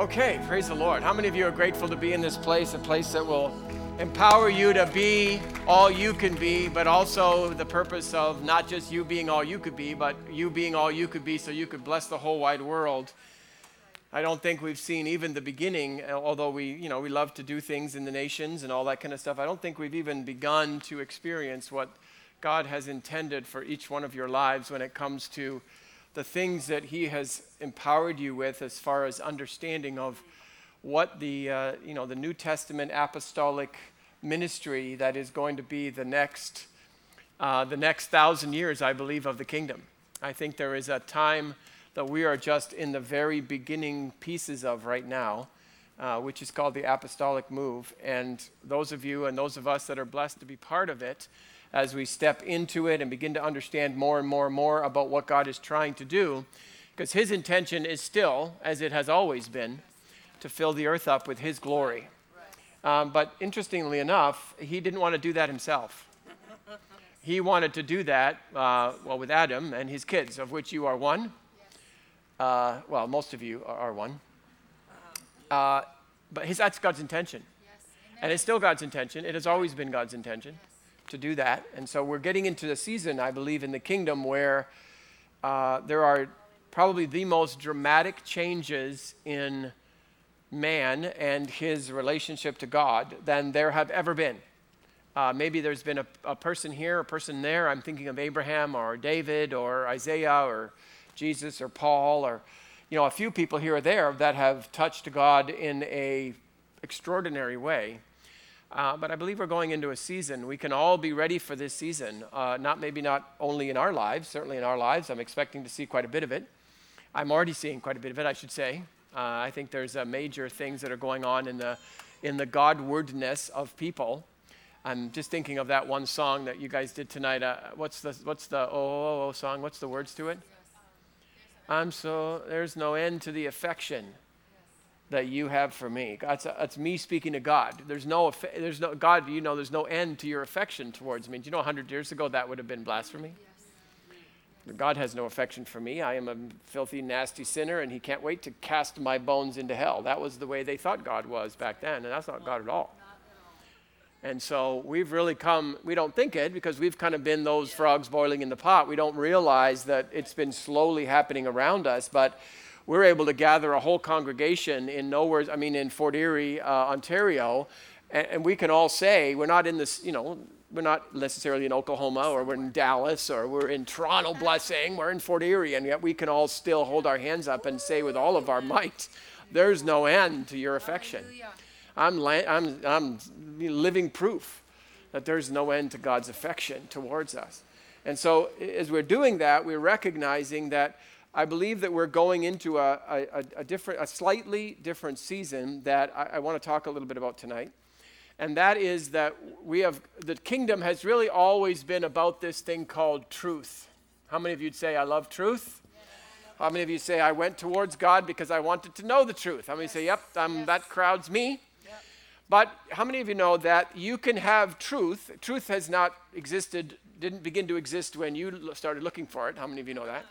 Okay, praise the Lord. How many of you are grateful to be in this place, a place that will empower you to be all you can be, but also the purpose of not just you being all you could be, but you being all you could be so you could bless the whole wide world. I don't think we've seen even the beginning, uh, although we, you know, we love to do things in the nations and all that kind of stuff. I don't think we've even begun to experience what God has intended for each one of your lives when it comes to the things that He has empowered you with as far as understanding of what the, uh, you know, the New Testament apostolic ministry that is going to be the next, uh, the next thousand years, I believe, of the kingdom. I think there is a time that we are just in the very beginning pieces of right now, uh, which is called the apostolic move. And those of you and those of us that are blessed to be part of it, as we step into it and begin to understand more and more and more about what God is trying to do, because His intention is still, as it has always been, to fill the earth up with His glory. Um, but interestingly enough, He didn't want to do that Himself. He wanted to do that, uh, well, with Adam and his kids, of which you are one. Uh, well, most of you are, one. Uh, but his, that's God's intention. and it's still God's intention. It has always been God's intention to do that. And so we're getting into the season, I believe, in the kingdom where uh, there are probably the most dramatic changes in man and his relationship to God than there have ever been. Uh, maybe there's been a, a, person here, a person there. I'm thinking of Abraham or David or Isaiah or Jesus or Paul or you know a few people here or there that have touched God in a extraordinary way. Uh, but I believe we're going into a season. We can all be ready for this season. Uh, not maybe not only in our lives, certainly in our lives. I'm expecting to see quite a bit of it. I'm already seeing quite a bit of it, I should say. Uh, I think there's uh, major things that are going on in the in the Godwardness of people. I'm just thinking of that one song that you guys did tonight. Uh, what's the what's the oh, oh, oh song? What's the words to it? I'm so there's no end to the affection that you have for me. That's, that's me speaking to God. There's no, there's no, God, you know, there's no end to your affection towards me. Do you know 100 years ago that would have been blasphemy? Yes. God has no affection for me. I am a filthy, nasty sinner, and He can't wait to cast my bones into hell. That was the way they thought God was back then, and that's not God at all. And so we've really come, we don't think it because we've kind of been those frogs boiling in the pot. We don't realize that it's been slowly happening around us. But we're able to gather a whole congregation in nowhere, I mean, in Fort Erie, uh, Ontario, and, and, we can all say, we're not in this, you know, we're not necessarily in Oklahoma or we're in Dallas or we're in Toronto, blessing, we're in Fort Erie, and yet we can all still hold our hands up and say with all of our might, there's no end to your affection. I'm, la- I'm, I'm living proof that there's no end to God's affection towards us. And so, as we're doing that, we're recognizing that I believe that we're going into a, a, a, different, a slightly different season that I, I want to talk a little bit about tonight. And that is that we have, the kingdom has really always been about this thing called truth. How many of you'd say, I love truth? How many of you say, I went towards God because I wanted to know the truth? How many say, Yep, um, yes. that crowd's me? Yep. But how many of you know that you can have truth? Truth has not existed, didn't begin to exist when you started looking for it. How many of you know that?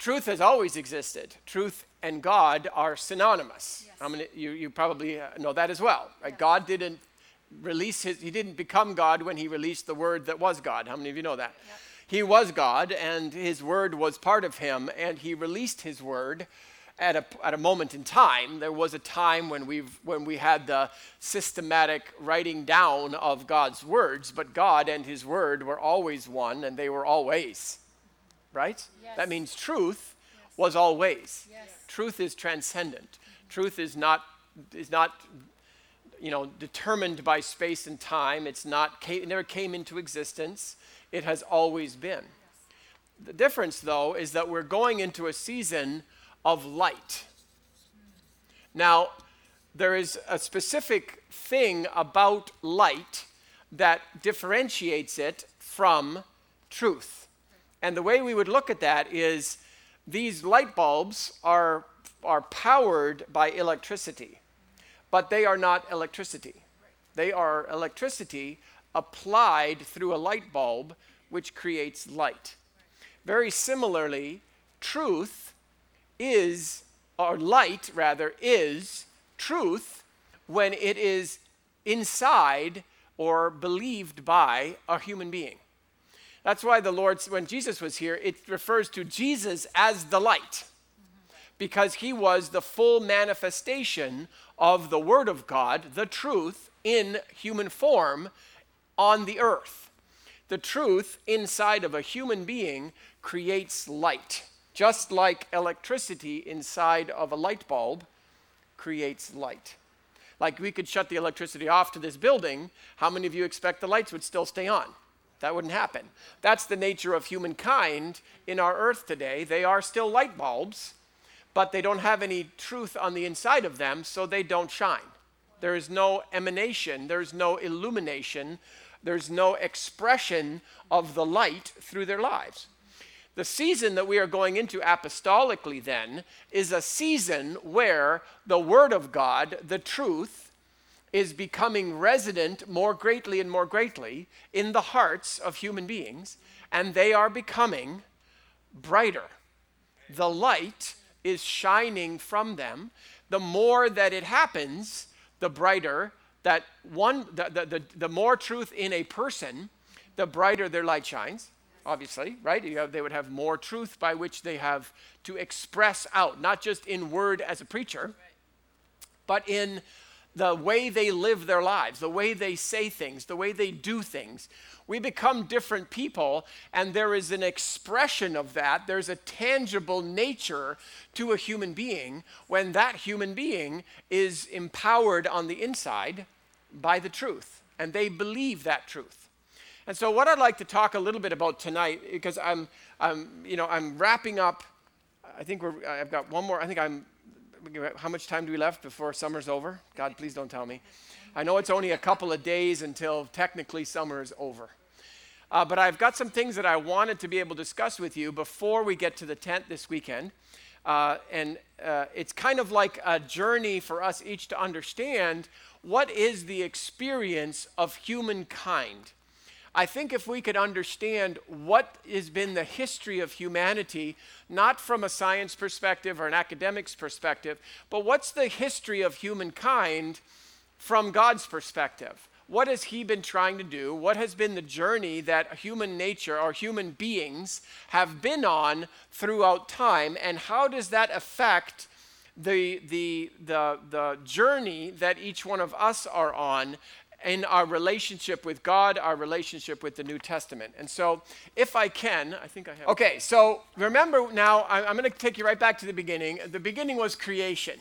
Truth has always existed. Truth and God are synonymous. Yes. Mean, you, you probably uh, know that as well. Right? Yes. God didn't release his, he didn't become God when he released the word that was God. How many of you know that? Yep. He was God, and his word was part of him, and he released his word at a, at a moment in time. There was a time when, we've, when we had the systematic writing down of God's words, but God and his word were always one, and they were always right? Yes. That means truth yes. was always. Yes. Truth is transcendent. Truth is not is not you know determined by space and time. It's not it never came into existence. It has always been. The difference though is that we're going into a season of light. Now, there is a specific thing about light that differentiates it from truth. And the way we would look at that is these light bulbs are, are powered by electricity, but they are not electricity. They are electricity applied through a light bulb, which creates light. Very similarly, truth is or light rather, is truth when it is inside or believed by a human being. That's why the Lord, when Jesus was here, it refers to Jesus as the light, because he was the full manifestation of the Word of God, the truth, in human form on the earth. The truth inside of a human being creates light, just like electricity inside of a light bulb creates light. Like we could shut the electricity off to this building, how many of you expect the lights would still stay on? That wouldn't happen. That's the nature of humankind in our earth today. They are still light bulbs, but they don't have any truth on the inside of them, so they don't shine. There is no emanation, there's no illumination, there's no expression of the light through their lives. The season that we are going into apostolically, then, is a season where the Word of God, the truth, is becoming resident more greatly and more greatly in the hearts of human beings, and they are becoming brighter. The light is shining from them. The more that it happens, the brighter that one, the, the, the, the more truth in a person, the brighter their light shines obviously, right? Have, they would have more truth by which they have to express out, not just in word as a preacher, but in the way they live their lives, the way they say things, the way they do things. We become different people, and there is an expression of that. There's a tangible nature to a human being when that human being is empowered on the inside by the truth, and they believe that truth. And so, what I'd like to talk a little bit about tonight, because I'm, I'm, you know, I'm wrapping up. I think we're. I've got one more. I think I'm. How much time do we left before summer's over? God, please don't tell me. I know it's only a couple of days until technically summer is over. Uh, but I've got some things that I wanted to be able to discuss with you before we get to the tent this weekend. Uh, and uh, it's kind of like a journey for us each to understand what is the experience of humankind I think if we could understand what has been the history of humanity, not from a science perspective or an academic's perspective, but what's the history of humankind from God's perspective? What has He been trying to do? What has been the journey that human nature or human beings have been on throughout time? And how does that affect the, the, the, the journey that each one of us are on in our relationship with God, our relationship with the New Testament. And so, if I can, I think I have. Okay, so remember now, I'm going to take you right back to the beginning. The beginning was creation.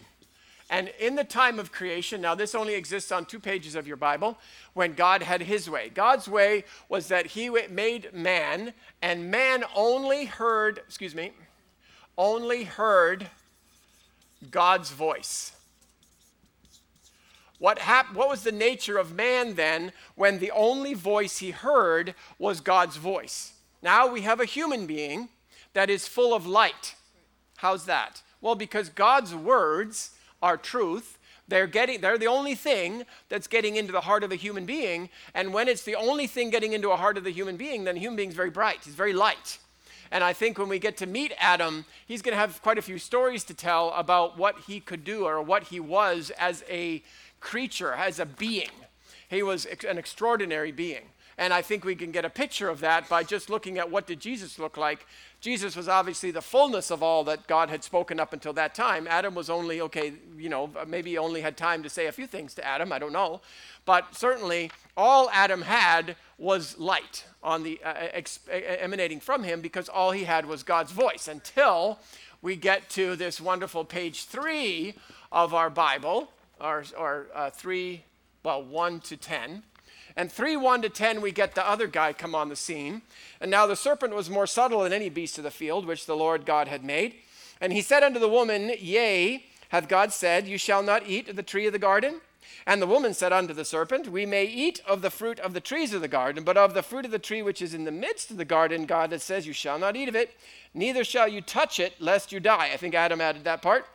And in the time of creation, now this only exists on two pages of your Bible, when God had his way. God's way was that he made man, and man only heard, excuse me, only heard God's voice. What, hap- what was the nature of man then when the only voice he heard was God's voice? Now we have a human being that is full of light. How's that? Well, because God's words are truth. They're, getting, they're the only thing that's getting into the heart of a human being. And when it's the only thing getting into a heart of the human being, then the human being's very bright. He's very light. And I think when we get to meet Adam, he's going to have quite a few stories to tell about what he could do or what he was as a creature, as a being. He was an extraordinary being. And I think we can get a picture of that by just looking at what did Jesus look like. Jesus was obviously the fullness of all that God had spoken up until that time. Adam was only, okay, you know, maybe only had time to say a few things to Adam, I don't know. But certainly all Adam had was light on the uh, uh ex- uh, uh, emanating from him because all he had was God's voice until we get to this wonderful page 3 of our Bible or, or uh, 3, well, 1 to 10. And 3, 1 to 10, we get the other guy come on the scene. And now the serpent was more subtle than any beast of the field which the Lord God had made. And he said unto the woman, Yea, hath God said, You shall not eat of the tree of the garden? And the woman said unto the serpent, We may eat of the fruit of the trees of the garden, but of the fruit of the tree which is in the midst of the garden, God that says, You shall not eat of it, neither shall you touch it, lest you die. I think Adam added that part.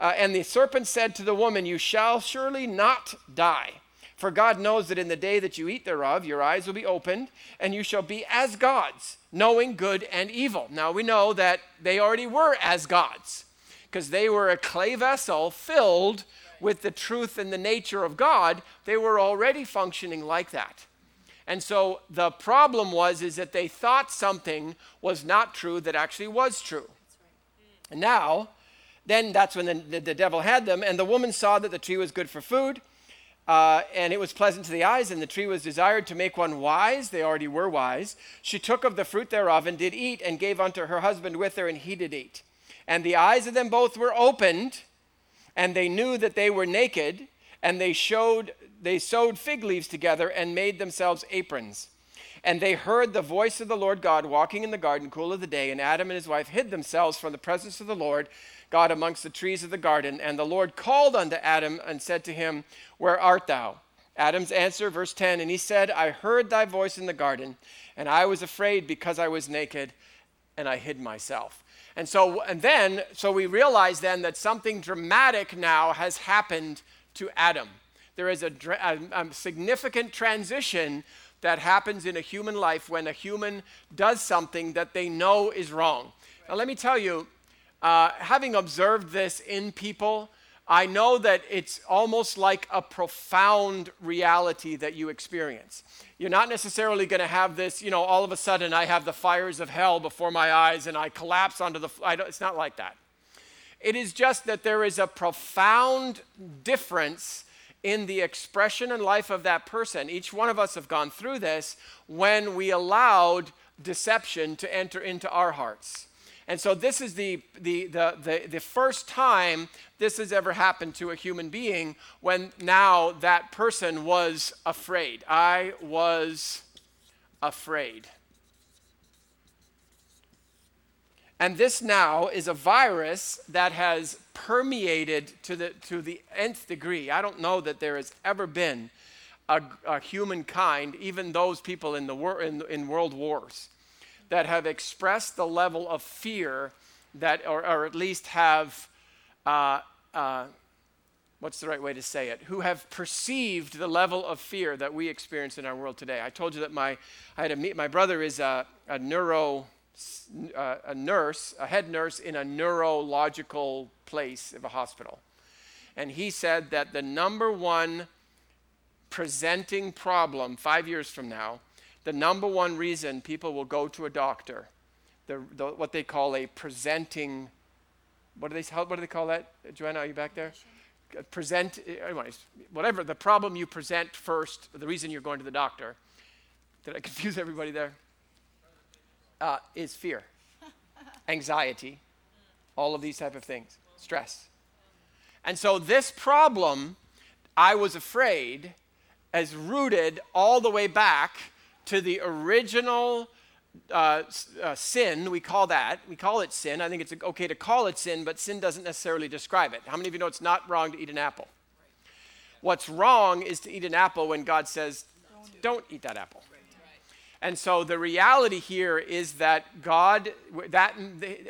Uh, and the serpent said to the woman, You shall surely not die. For God knows that in the day that you eat thereof, your eyes will be opened, and you shall be as gods, knowing good and evil. Now we know that they already were as gods. because they were a clay vessel filled with the truth and the nature of God. They were already functioning like that. And so the problem was is that they thought something was not true that actually was true. And now, then that's when the, the, the, devil had them, and the woman saw that the tree was good for food, uh, and it was pleasant to the eyes, and the tree was desired to make one wise. They already were wise. She took of the fruit thereof and did eat, and gave unto her husband with her, and he did eat. And the eyes of them both were opened, and they knew that they were naked, and they showed they sewed fig leaves together and made themselves aprons. And they heard the voice of the Lord God walking in the garden, cool of the day, and Adam and his wife hid themselves from the presence of the Lord God amongst the trees of the garden. And the Lord called unto Adam and said to him, Where art thou? Adam's answer, verse 10 And he said, I heard thy voice in the garden, and I was afraid because I was naked, and I hid myself. And so, and then, so we realize then that something dramatic now has happened to Adam there is a, a, a significant transition that happens in a human life when a human does something that they know is wrong. Now, let me tell you, uh, having observed this in people, I know that it's almost like a profound reality that you experience. You're not necessarily going to have this, you know, all of a sudden I have the fires of hell before my eyes and I collapse onto the. I it's not like that. It is just that there is a profound difference in the expression and life of that person. Each one of us have gone through this when we allowed deception to enter into our hearts. And so this is the, the, the, the, the first time this has ever happened to a human being when now that person was afraid. I was afraid. And this now is a virus that has permeated to the, to the nth degree. I don't know that there has ever been a, a humankind, even those people in, the wor- in, in world wars, that have expressed the level of fear that, or, or at least have, uh, uh, what's the right way to say it, who have perceived the level of fear that we experience in our world today. I told you that my, I had a meet, my brother is a, a neuro uh, a nurse, a head nurse in a neurological place of a hospital. And he said that the number one presenting problem five years from now, the number one reason people will go to a doctor, the, the, what they call a presenting, what do they, how, what do they call that? Joanna, are you back there? Present, anyways, whatever, the problem you present first, the reason you're going to the doctor. Did I confuse everybody there? Uh, is fear, anxiety, all of these type of things, stress. And so this problem, I was afraid, is rooted all the way back to the original uh, uh, sin. We call that, we call it sin. I think it's okay to call it sin, but sin doesn't necessarily describe it. How many of you know it's not wrong to eat an apple? What's wrong is to eat an apple when God says, don't eat that apple. And so the reality here is that God, that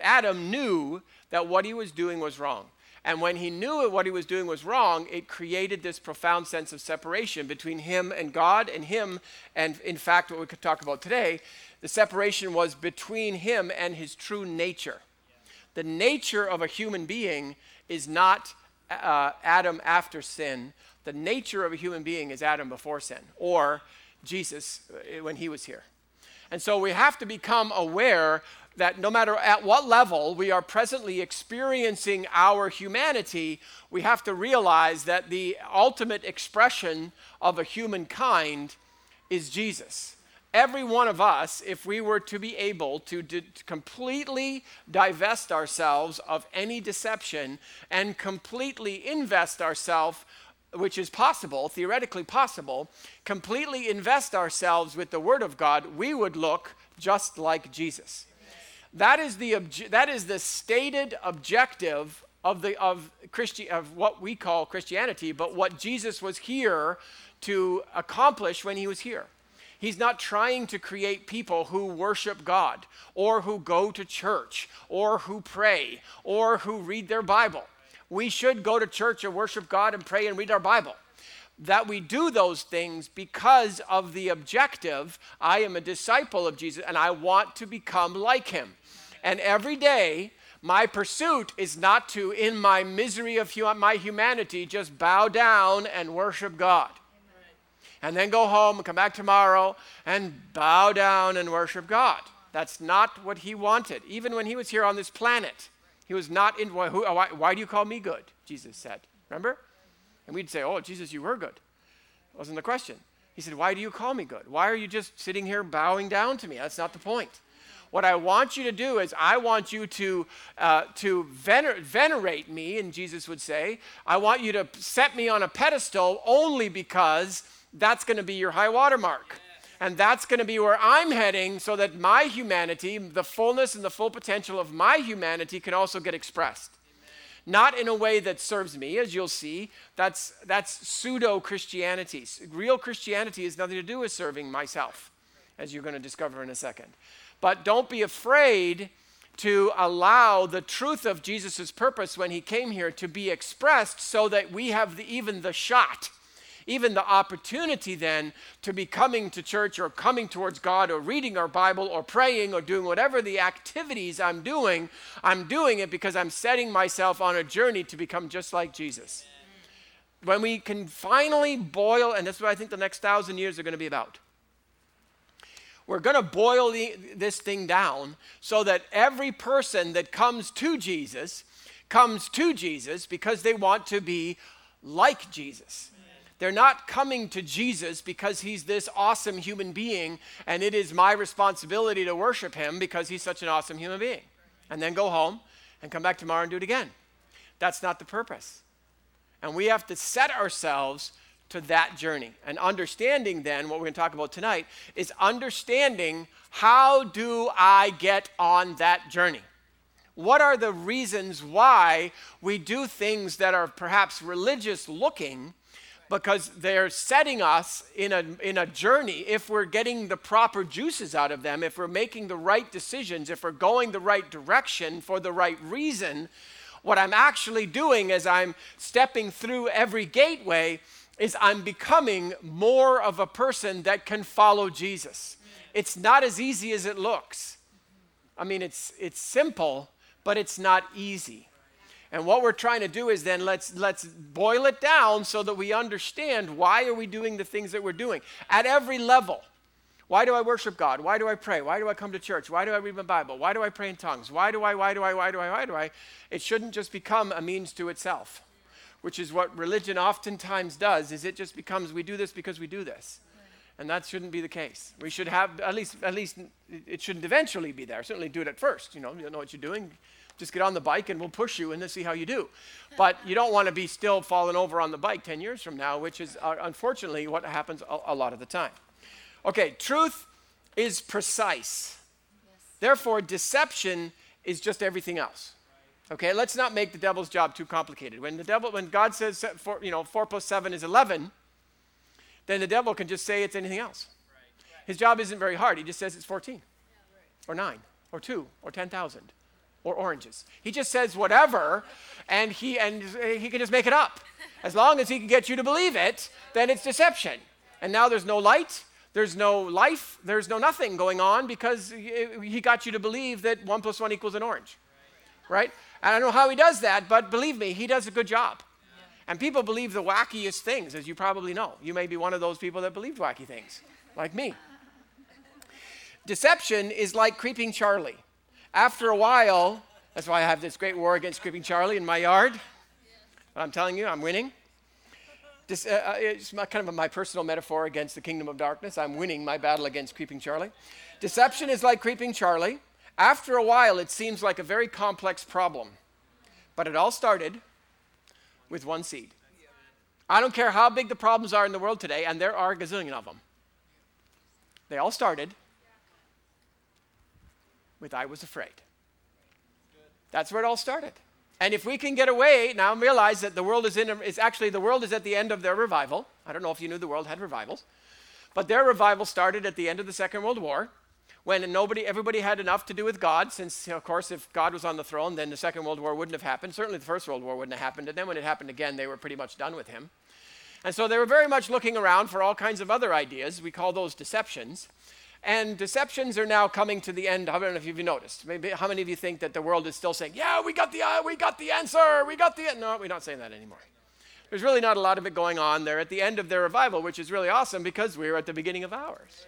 Adam knew that what he was doing was wrong. And when he knew what he was doing was wrong, it created this profound sense of separation between him and God and him. And in fact, what we could talk about today, the separation was between him and his true nature. The nature of a human being is not uh, Adam after sin. The nature of a human being is Adam before sin, or Jesus uh, when he was here. And so we have to become aware that no matter at what level we are presently experiencing our humanity, we have to realize that the ultimate expression of a humankind is Jesus. Every one of us, if we were to be able to, to completely divest ourselves of any deception and completely invest ourselves which is possible, theoretically possible, completely invest ourselves with the Word of God, we would look just like Jesus. That is the, obje- that is the stated objective of, the, of, Christi- of what we call Christianity, but what Jesus was here to accomplish when he was here. He's not trying to create people who worship God or who go to church or who pray or who read their Bible we should go to church and worship God and pray and read our Bible. That we do those things because of the objective I am a disciple of Jesus and I want to become like him. And every day, My pursuit is not to, in my misery of hu- my humanity, just bow down and worship God. And then go home and come back tomorrow and bow down and worship God. That's not what he wanted. Even when he was here on this planet, he was not in. Why, why, why do you call me good? Jesus said. Remember? And we'd say, Oh, Jesus, you were good. Wasn't the question. He said, Why do you call me good? Why are you just sitting here bowing down to me? That's not the point. What I want you to do is, I want you to, uh, to vener- venerate me, and Jesus would say, I want you to set me on a pedestal only because that's going to be your high water mark. And that's going to be where I'm heading so that my humanity, the fullness and the full potential of my humanity, can also get expressed. Not in a way that serves me, as you'll see. That's, that's pseudo Christianity. Real Christianity has nothing to do with serving myself, as you're going to discover in a second. But don't be afraid to allow the truth of Jesus' purpose when he came here to be expressed so that we have the, even the shot even the opportunity then to be coming to church or coming towards God or reading our Bible or praying or doing whatever the activities I'm doing, I'm doing it because I'm setting myself on a journey to become just like Jesus. When we can finally boil, and that's what I think the next thousand years are going to be about. We're going to boil the, this thing down so that every person that comes to Jesus comes to Jesus because they want to be like Jesus. They're not coming to Jesus because he's this awesome human being and it is my responsibility to worship him because he's such an awesome human being. And then go home and come back tomorrow and do it again. That's not the purpose. And we have to set ourselves to that journey. And understanding then, what we're going to talk about tonight, is understanding how do I get on that journey? What are the reasons why we do things that are perhaps religious looking? Because they're setting us in a, in a journey if we're getting the proper juices out of them, if we're making the right decisions, if we're going the right direction for the right reason. What I'm actually doing as I'm stepping through every gateway is I'm becoming more of a person that can follow Jesus. It's not as easy as it looks. I mean, it's, it's simple, but it's not easy. And what we're trying to do is then let's let's boil it down so that we understand why are we doing the things that we're doing at every level. Why do I worship God? Why do I pray? Why do I come to church? Why do I read my Bible? Why do I pray in tongues? Why do I why do I why do I why do I? It shouldn't just become a means to itself, which is what religion oftentimes does is it just becomes we do this because we do this. And that shouldn't be the case. We should have at least at least it shouldn't eventually be there. Certainly do it at first, you know, you know what you're doing just get on the bike and we'll push you and then see how you do. But you don't want to be still falling over on the bike 10 years from now, which is uh, unfortunately what happens a, a, lot of the time. Okay, truth is precise. Yes. Therefore, deception is just everything else. Okay, let's not make the devil's job too complicated. When the devil, when God says, four, you know, four plus seven is 11, then the devil can just say it's anything else. His job isn't very hard. He just says it's 14 or 9 or 2 or 10,000 or oranges. He just says whatever, and he and he can just make it up. As long as he can get you to believe it, then it's deception. And now there's no light, there's no life, there's no nothing going on because he got you to believe that one plus one equals an orange, right? And I don't know how he does that, but believe me, he does a good job. And people believe the wackiest things, as you probably know. You may be one of those people that believed wacky things, like me. Deception is like creeping Charlie. After a while, that's why I have this great war against Creeping Charlie in my yard. But I'm telling you, I'm winning. This, uh, uh it's my, kind of my personal metaphor against the kingdom of darkness. I'm winning my battle against Creeping Charlie. Deception is like Creeping Charlie. After a while, it seems like a very complex problem. But it all started with one seed. I don't care how big the problems are in the world today, and there are a gazillion of them. They all started with I was afraid. That's where it all started. And if we can get away now and realize that the world is in, is actually the world is at the end of their revival. I don't know if you knew the world had revivals, but their revival started at the end of the Second World War, when nobody, everybody had enough to do with God. Since of course, if God was on the throne, then the Second World War wouldn't have happened. Certainly, the First World War wouldn't have happened. And then when it happened again, they were pretty much done with him. And so they were very much looking around for all kinds of other ideas. We call those deceptions. And deceptions are now coming to the end. I don't know if you've noticed. Maybe how many of you think that the world is still saying, "Yeah, we got the uh, we got the answer, we got the no." We're not saying that anymore. There's really not a lot of it going on. They're at the end of their revival, which is really awesome because we're at the beginning of ours.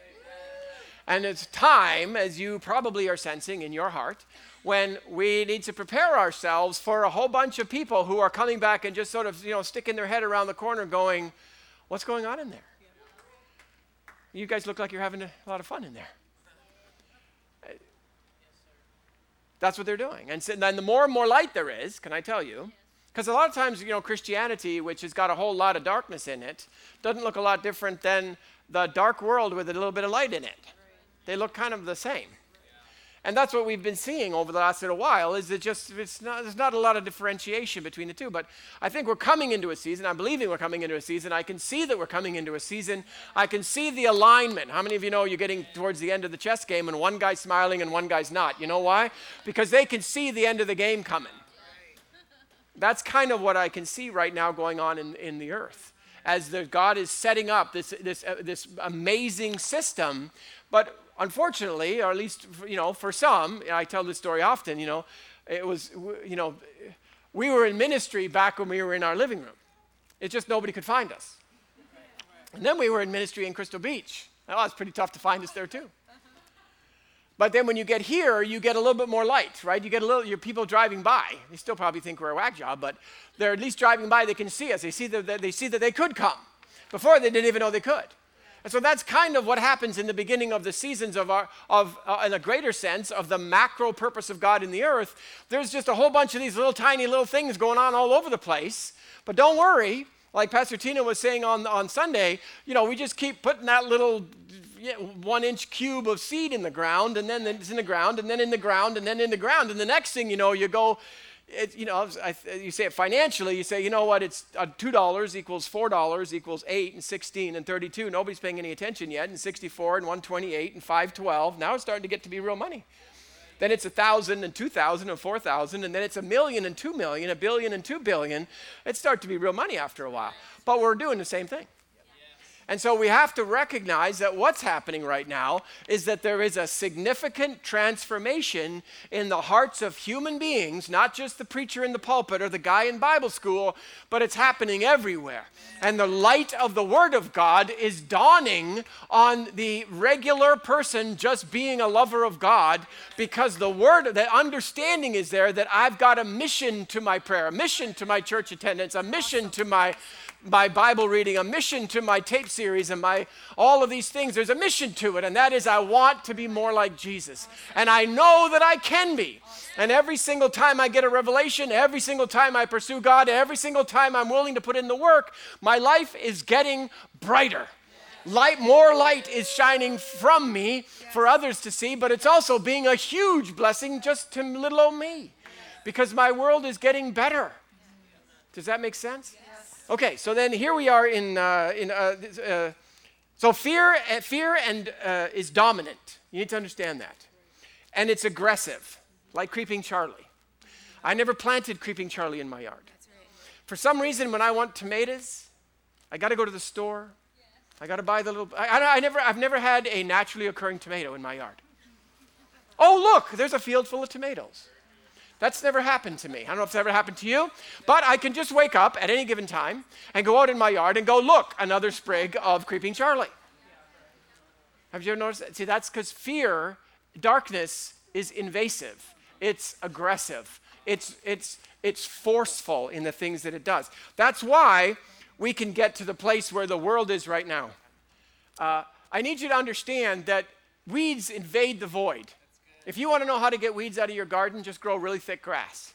And it's time, as you probably are sensing in your heart, when we need to prepare ourselves for a whole bunch of people who are coming back and just sort of, you know, sticking their head around the corner going, What's going on in there? You guys look like you're having a lot of fun in there. That's what they're doing. And so, then the more and more light there is, can I tell you? Because a lot of times, you know, Christianity, which has got a whole lot of darkness in it, doesn't look a lot different than the dark world with a little bit of light in it. They look kind of the same. And that's what we've been seeing over the last little while is that just not, there's not a lot of differentiation between the two. But I think we're coming into a season. I'm believing we're coming into a season. I can see that we're coming into a season. I can see the alignment. How many of you know you're getting towards the end of the chess game and one guy's smiling and one guy's not? You know why? Because they can see the end of the game coming. That's kind of what I can see right now going on in, in the earth as the, God is setting up this, this, uh, this amazing system. But unfortunately, or at least you know, for some, I tell this story often. You know, it was you know, we were in ministry back when we were in our living room. It's just nobody could find us. And then we were in ministry in Crystal Beach. Well, it's pretty tough to find us there too. But then when you get here, you get a little bit more light, right? You get a little, your people driving by. They still probably think we're a whack job, but they're at least driving by. They can see us. They see that they see that they could come. Before they didn't even know they could. And so that's kind of what happens in the beginning of the seasons of our, of, uh, in a greater sense, of the macro purpose of God in the earth. There's just a whole bunch of these little tiny little things going on all over the place. But don't worry, like Pastor Tina was saying on, on Sunday, you know, we just keep putting that little one inch cube of seed in the ground, and then it's in the ground, and then in the ground, and then in the ground. And the next thing you know, you go, it, you know, I, you say it financially, you say, you know what, it's uh, $2 equals $4 equals 8 and 16 and 32. Nobody's paying any attention yet, and 64 and 128 and 512. Now it's starting to get to be real money. Then it's a thousand and two thousand and four thousand, and then it's a million and two million, a billion and two billion. It starts to be real money after a while. But we're doing the same thing. And so we have to recognize that what's happening right now is that there is a significant transformation in the hearts of human beings, not just the preacher in the pulpit or the guy in Bible school, but it's happening everywhere. And the light of the Word of God is dawning on the regular person just being a lover of God because the Word, the understanding is there that I've got a mission to my prayer, a mission to my church attendance, a mission to my my Bible reading, a mission to my tape series, and my all of these things. There's a mission to it, and that is I want to be more like Jesus. And I know that I can be. And every single time I get a revelation, every single time I pursue God, every single time I'm willing to put in the work, my life is getting brighter. Light, more light is shining from me for others to see, but it's also being a huge blessing just to little old me because my world is getting better. Does that make sense? Okay, so then here we are in, uh, in uh, uh, so fear, uh, fear and uh, is dominant. You need to understand that, and it's aggressive, like creeping Charlie. I never planted creeping Charlie in my yard. Right. For some reason, when I want tomatoes, I got to go to the store. I got to buy the little. I, I, I never, I've never had a naturally occurring tomato in my yard. Oh, look, there's a field full of tomatoes. That's never happened to me. I don't know if it's ever happened to you, but I can just wake up at any given time and go out in my yard and go, look, another sprig of creeping Charlie. Have you ever noticed that? See, that's because fear, darkness is invasive, it's aggressive, it's, it's, it's forceful in the things that it does. That's why we can get to the place where the world is right now. Uh, I need you to understand that weeds invade the void. If you want to know how to get weeds out of your garden, just grow really thick grass.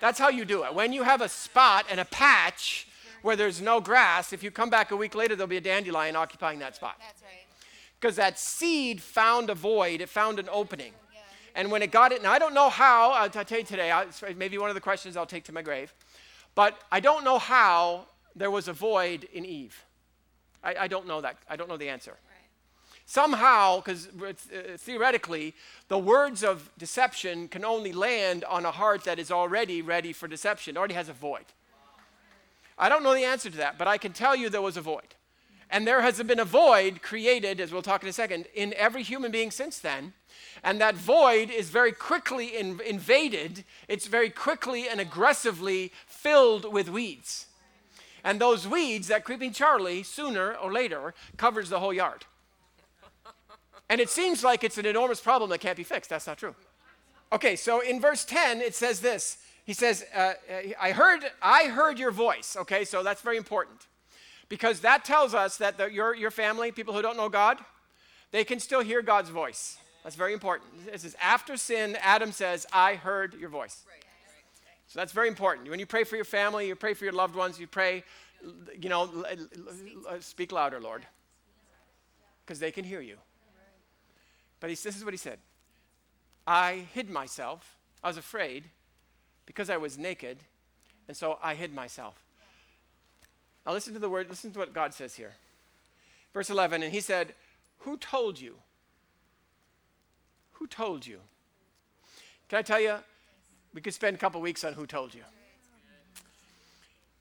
That's how you do it. When you have a spot and a patch where there's no grass, if you come back a week later, there'll be a dandelion occupying that spot. That's right. Because that seed found a void, it found an opening. Yeah. And when it got it, and I don't know how, I'll, I'll tell you today, I, maybe one of the questions I'll take to my grave, but I don't know how there was a void in Eve. I, I don't know that. I don't know the answer. Somehow, because uh, theoretically, the words of deception can only land on a heart that is already ready for deception, already has a void. I don't know the answer to that, but I can tell you there was a void. And there has been a void created, as we'll talk in a second, in every human being since then. And that void is very quickly in, invaded, it's very quickly and aggressively filled with weeds. And those weeds, that creeping Charlie, sooner or later, covers the whole yard. And it seems like it's an enormous problem that can't be fixed. That's not true. Okay, so in verse 10, it says this. He says, uh, I, heard, I heard your voice. Okay, so that's very important. Because that tells us that the, your, your family, people who don't know God, they can still hear God's voice. That's very important. This is after sin, Adam says, I heard your voice. So that's very important. When you pray for your family, you pray for your loved ones, you pray, you know, speak louder, Lord, because they can hear you. But he, this is what he said I hid myself. I was afraid because I was naked, and so I hid myself. Now listen to the word, listen to what God says here. Verse 11, and he said, Who told you? Who told you? Can I tell you? We could spend a couple weeks on who told you.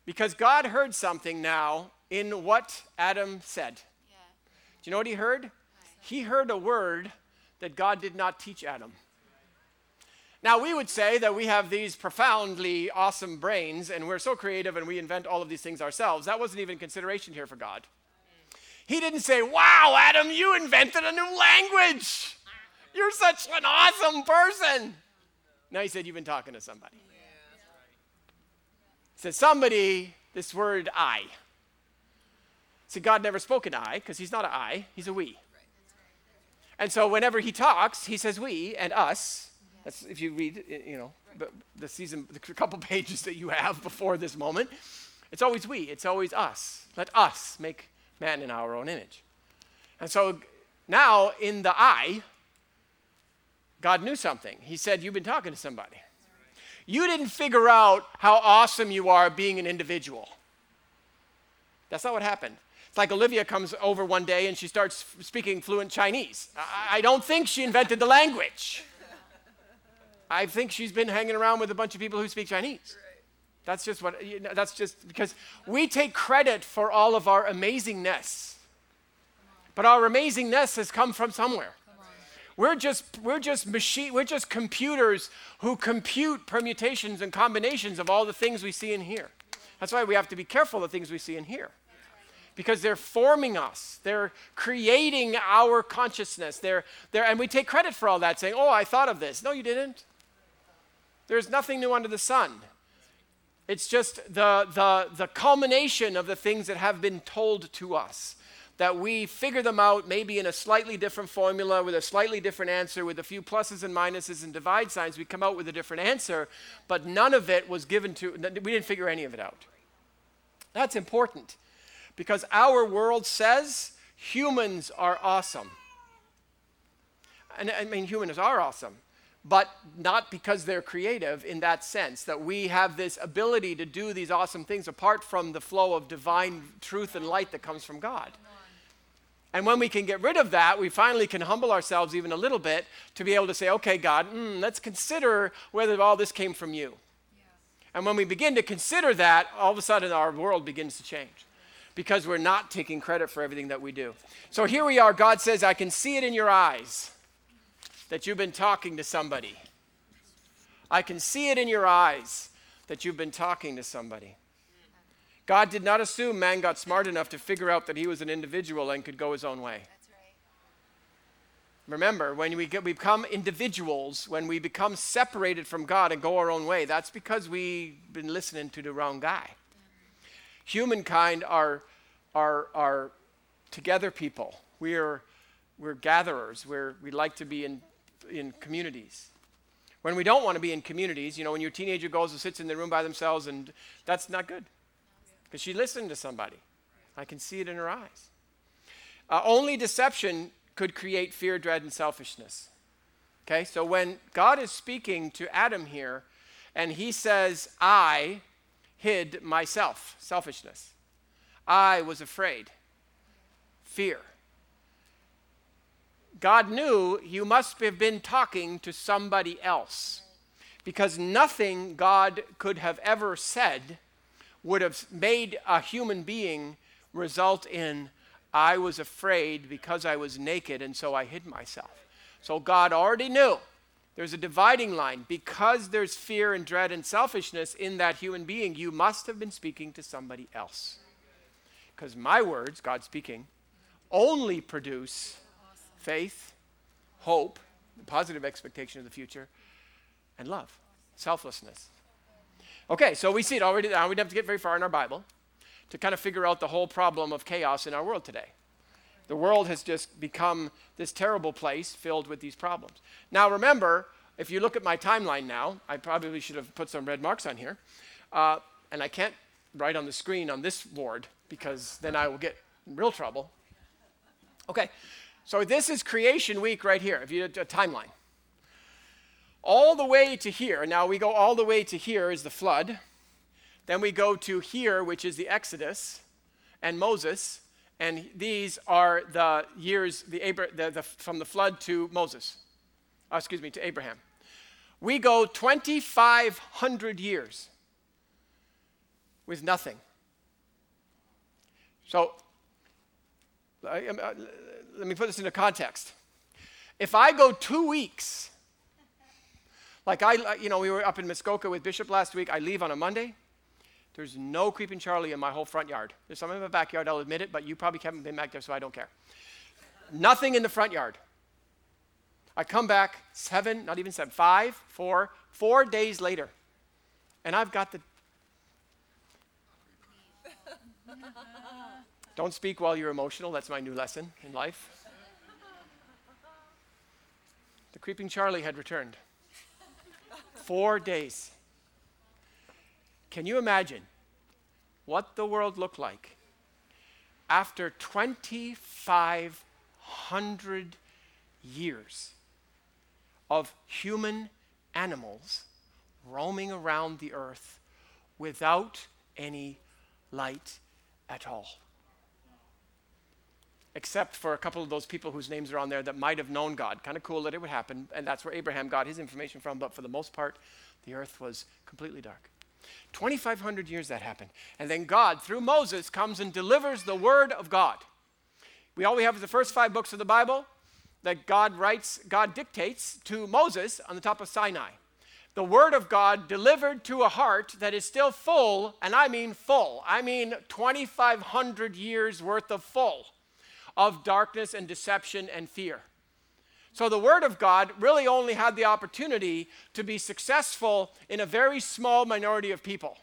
Because God heard something now in what Adam said. Do you know what he heard? He heard a word that God did not teach Adam. Now, we would say that we have these profoundly awesome brains and we're so creative and we invent all of these things ourselves. That wasn't even consideration here for God. He didn't say, Wow, Adam, you invented a new language. You're such an awesome person. No, he said, You've been talking to somebody. He said, Somebody, this word I. See, God never spoke an I because he's not an I, he's a we. And so whenever he talks, he says we and us. That's if you read, you know, the season, the couple pages that you have before this moment. It's always we. It's always us. Let us make man in our own image. And so now in the I, God knew something. He said, You've been talking to somebody. You didn't figure out how awesome you are being an individual. That's not what happened. Like Olivia comes over one day and she starts speaking fluent Chinese. I, I don't think she invented the language. I think she's been hanging around with a bunch of people who speak Chinese. That's just what, you know, that's just because we take credit for all of our amazingness. But our amazingness has come from somewhere. We're just, we're just machine, we're just computers who compute permutations and combinations of all the things we see and hear. That's why we have to be careful of the things we see and hear because they're forming us. They're creating our consciousness. They're, they're, and we take credit for all that, saying, Oh, I thought of this. No, you didn't. There's nothing new under the sun. It's just the, the, the culmination of the things that have been told to us. That we figure them out maybe in a slightly different formula with a slightly different answer, with a few pluses and minuses and divide signs. We come out with a different answer, but none of it was given to, we didn't figure any of it out. That's important because our world says humans are awesome. And I mean, humans are awesome, but not because they're creative in that sense, that we have this ability to do these awesome things apart from the flow of divine truth and light that comes from God. And when we can get rid of that, we finally can humble ourselves even a little bit to be able to say, okay, God, mm, let's consider whether all this came from you. And when we begin to consider that, all of a sudden our world begins to change because we're not taking credit for everything that we do. So here we are. God says, I can see it in your eyes that you've been talking to somebody. I can see it in your eyes that you've been talking to somebody. God did not assume man got smart enough to figure out that he was an individual and could go his own way. Remember, when we, get, we become individuals, when we become separated from God and go our own way, that's because we've been listening to the wrong guy humankind are, are, are together people. We are, we're gatherers. We're, we like to be in, in communities. When we don't want to be in communities, you know, when your teenager goes and sits in the room by themselves, and that's not good. Because she listened to somebody. I can see it in her eyes. Uh, only deception could create fear, dread, and selfishness. Okay, so when God is speaking to Adam here, and he says, I, hid myself, selfishness. I was afraid, fear. God knew you must have been talking to somebody else because nothing God could have ever said would have made a human being result in I was afraid because I was naked, and so I hid myself. So God already knew there's a dividing line. Because there's fear and dread and selfishness in that human being, you must have been speaking to somebody else. Because my words, God speaking, only produce faith, hope, positive expectation of the future, and love, selflessness. Okay, so we see it already now. We don't have to get very far in our Bible to kind of figure out the whole problem of chaos in our world today. The world has just become this terrible place filled with these problems. Now, remember, if you look at my timeline now, I probably should have put some red marks on here. Uh, and I can't write on the screen on this board because then I will get real trouble. Okay, so this is creation week right here, if you a timeline. All the way to here, now we go all the way to here is the flood. Then we go to here, which is the Exodus and Moses and these are the years the Abra- the, the, from the flood to Moses, uh, excuse me, to Abraham. We go 2,500 years with nothing. So, uh, uh, let me put this into context. If I go two weeks, like I, you know, we were up in Muskoka with Bishop last week, I leave on a Monday. There's no creeping Charlie in my whole front yard. There's some in my backyard, I'll admit it, but you probably haven't been back there, so I don't care. Nothing in the front yard. I come back seven, not even seven, five, four, four days later, and I've got the. don't speak while you're emotional. That's my new lesson in life. The creeping Charlie had returned. Four days. Can you imagine what the world looked like after 2,500 years of human animals roaming around the earth without any light at all? except for a couple of those people whose names are on there that might have known God. Kind of cool that it would happen, and that's where Abraham got his information from, but for the most part, the earth was completely dark. 2,500 years that happened. And then God, through Moses, comes and delivers the Word of God. We all we have is the first five books of the Bible that God writes, God dictates to Moses on the top of Sinai. The Word of God delivered to a heart that is still full, and I mean full. I mean 2,500 years worth of full of darkness and deception and fear. So the Word of God really only had the opportunity to be successful in a very small minority of people.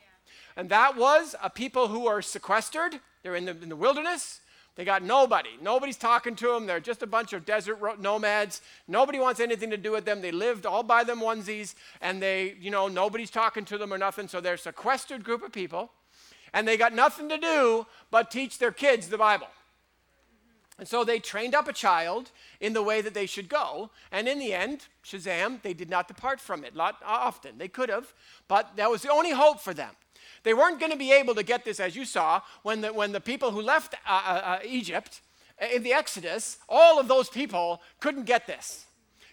And that was a people who are sequestered, they're in the, in the wilderness. They got nobody. Nobody's talking to them. They're just a bunch of desert nomads. Nobody wants anything to do with them. They lived all by them onesies, and they, you know, nobody's talking to them or nothing. So they're a sequestered group of people, and they got nothing to do but teach their kids the Bible. And so they trained up a child in the way that they should go. And in the end, Shazam, they did not depart from it. Not often. They could have, but that was the only hope for them. They weren't going to be able to get this, as you saw, when the, when the people who left uh, uh, uh Egypt uh, in the Exodus, all of those people couldn't get this.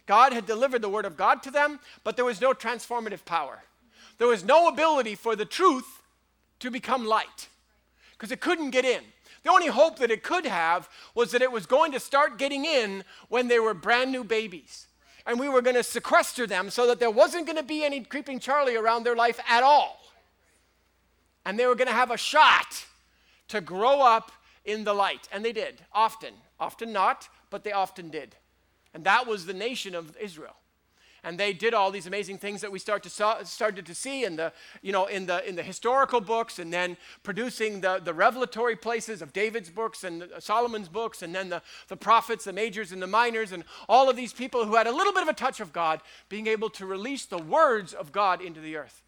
God had delivered the word of God to them, but there was no transformative power. There was no ability for the truth to become light because it couldn't get in. The only hope that it could have was that it was going to start getting in when they were brand new babies. And we were going to sequester them so that there wasn't going to be any creeping Charlie around their life at all. And they were going to have a shot to grow up in the light. And they did, often. Often not, but they often did. And that was the nation of Israel and they did all these amazing things that we start to saw, started to see in the, you know, in the, in the historical books and then producing the, the revelatory places of David's books and Solomon's books and then the, the prophets, the majors and the minors and all of these people who had a little bit of a touch of God being able to release the words of God into the earth.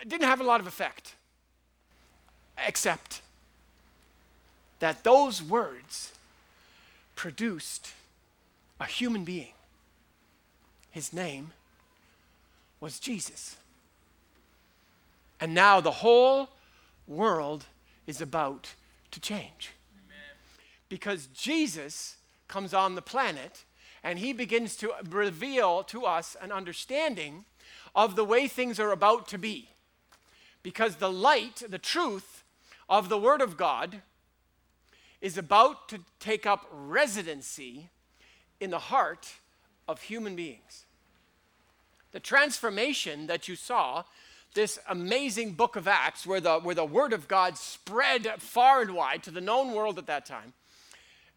It didn't have a lot of effect, except that those words produced a human being his name was Jesus. And now the whole world is about to change. Amen. Because Jesus comes on the planet and he begins to reveal to us an understanding of the way things are about to be. Because the light, the truth of the Word of God, is about to take up residency in the heart of human beings. The transformation that you saw, this amazing book of Acts, where the, where the Word of God spread far and wide to the known world at that time,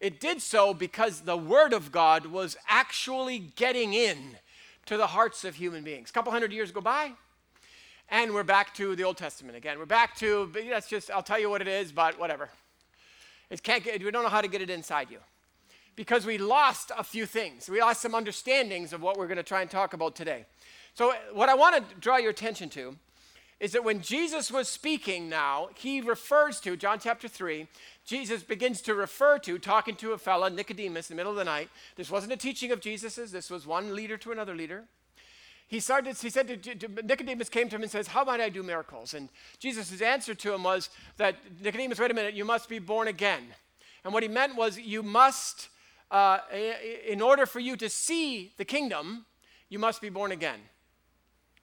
it did so because the Word of God was actually getting in to the hearts of human beings. A couple hundred years go by, and we're back to the Old Testament again. We're back to, that's just, I'll tell you what it is, but whatever. It can't get, we don't know how to get it inside you because we lost a few things. We lost some understandings of what we're going to try and talk about today. So, what I want to draw your attention to is that when Jesus was speaking now, he refers to, John chapter 3, Jesus begins to refer to, talking to a fellow, Nicodemus, in the middle of the night. This wasn't a teaching of Jesus's, this was one leader to another leader. He started, he said to, to, Nicodemus came to him and says, How might I do miracles? And Jesus' answer to him was that, Nicodemus, wait a minute, you must be born again. And what he meant was, you must, uh, in order for you to see the kingdom, you must be born again.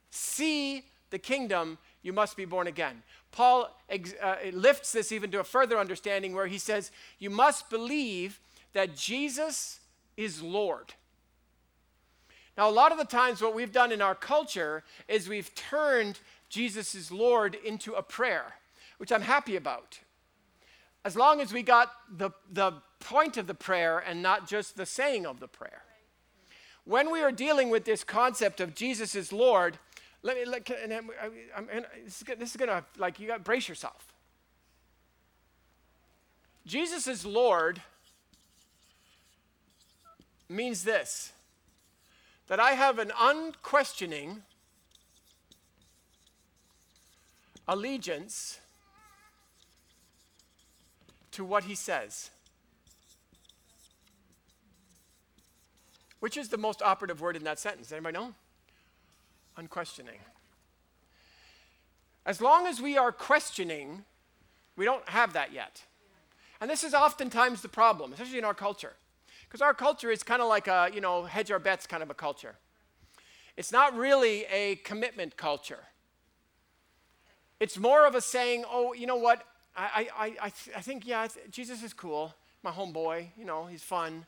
See the kingdom, you must be born again. Paul uh, lifts this even to a further understanding where he says, You must believe that Jesus is Lord. Now, a lot of the times, what we've done in our culture is we've turned Jesus is Lord into a prayer, which I'm happy about. As long as we got the, the point of the prayer and not just the saying of the prayer. When we are dealing with this concept of Jesus is Lord, let me, let, and I'm, I'm, I'm, this is going to, like, you got to brace yourself. Jesus is Lord means this that I have an unquestioning allegiance to what he says. Which is the most operative word in that sentence? Anybody know? unquestioning. As long as we are questioning, we don't have that yet. And this is oftentimes the problem, especially in our culture. Because our culture is kind of like a, you know, hedge our bets kind of a culture. It's not really a commitment culture. It's more of a saying, oh, you know what? I, I, I, th- I think, yeah, Jesus is cool. My homeboy, you know, he's fun.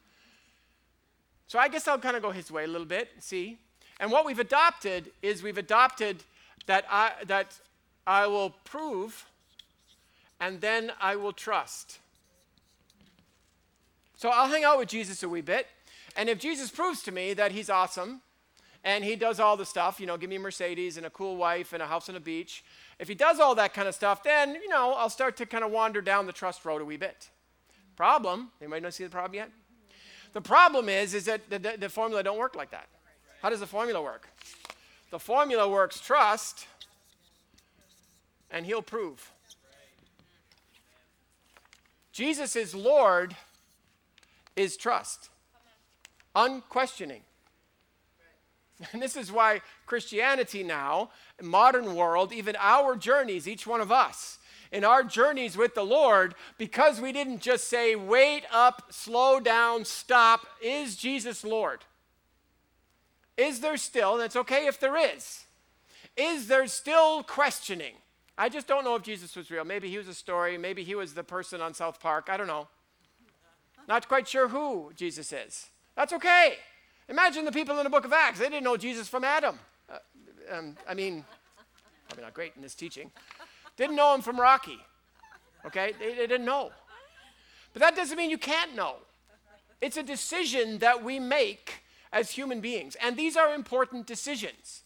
So I guess I'll kind of go his way a little bit, see? And what we've adopted is we've adopted that I, that I will prove and then I will trust. So I'll hang out with Jesus a wee bit. And if Jesus proves to me that he's awesome and he does all the stuff, you know, give me a Mercedes and a cool wife and a house on a beach, if he does all that kind of stuff, then, you know, I'll start to kind of wander down the trust road a wee bit. Problem, anybody not see the problem yet? The problem is, is that the, the, the formula don't work like that. How does the formula work? The formula works trust, and he'll prove. Jesus is Lord is trust, unquestioning. And this is why Christianity now, modern world, even our journeys, each one of us, in our journeys with the Lord, because we didn't just say, wait up, slow down, stop, is Jesus Lord? Is there still, it's okay if there is, is there still questioning? I just don't know if Jesus was real. Maybe he was a story. Maybe he was the person on South Park. I don't know. Not quite sure who Jesus is. That's okay. Imagine the people in the book of Acts. They didn't know Jesus from Adam. Uh, um, I mean, probably not great in this teaching. Didn't know him from Rocky. Okay? They, they didn't know. But that doesn't mean you can't know. It's a decision that we make as human beings. And these are important decisions.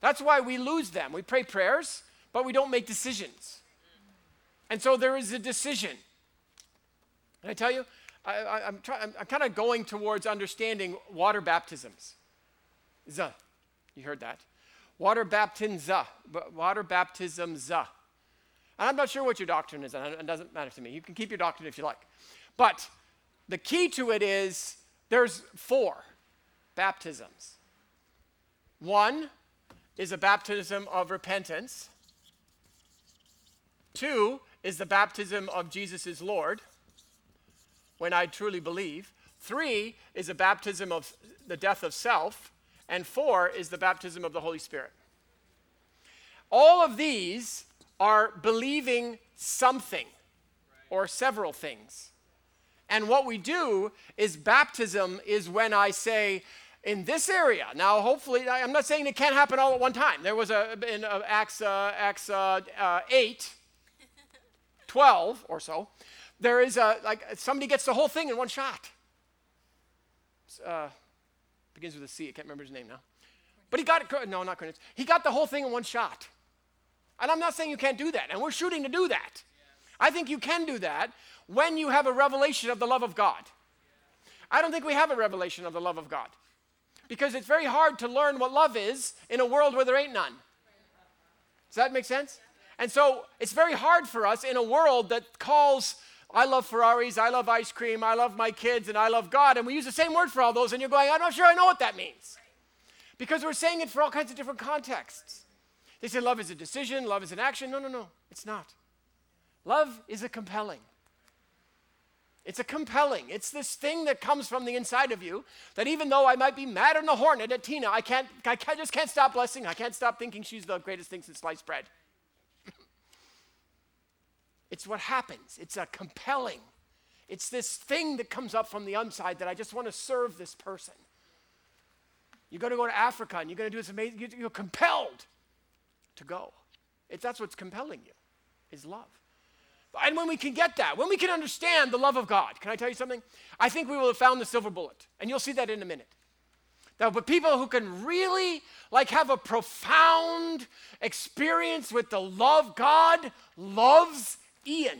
That's why we lose them. We pray prayers, but we don't make decisions. And so there is a decision. And I tell you, I, am kind of going towards understanding water baptisms. Za. You heard that. Water baptism, water baptisms. And I'm not sure what your doctrine is, and it doesn't matter to me. You can keep your doctrine if you like. But the key to it is there's four baptisms. One is a baptism of repentance. Two is the baptism of Jesus Lord, when I truly believe. Three is a baptism of the death of self. And four is the baptism of the Holy Spirit. All of these are believing something or several things. And what we do is baptism is when I say, in this area. Now, hopefully, I'm not saying it can't happen all at one time. There was a in uh, Acts, uh, Acts uh, uh 8, 12 or so. There is a like somebody gets the whole thing in one shot. Uh, begins with a C. I can't remember his name now. But he got it. No, not Cornelius. He got the whole thing in one shot. And I'm not saying you can't do that. And we're shooting to do that. I think you can do that when you have a revelation of the love of God. I don't think we have a revelation of the love of God because it's very hard to learn what love is in a world where there ain't none. Does that make sense? And so it's very hard for us in a world that calls, I love Ferraris, I love ice cream, I love my kids, and I love God. And we use the same word for all those, and you're going, I'm not sure I know what that means. Because we're saying it for all kinds of different contexts. They say love is a decision, love is an action. No, no, no, it's not. Love is a compelling. It's a compelling. It's this thing that comes from the inside of you that even though I might be mad on the hornet at Tina, I can't, I can't, just can't stop blessing. I can't stop thinking she's the greatest thing since sliced bread. It's what happens. It's a compelling. It's this thing that comes up from the inside that I just want to serve this person. You're going to go to Africa and you're going to do this amazing, you're compelled to go. If that's what's compelling you, is love. And when we can get that, when we can understand the love of God, can I tell you something? I think we will have found the silver bullet. And you'll see that in a minute. Now, but people who can really like have a profound experience with the love God loves Ian.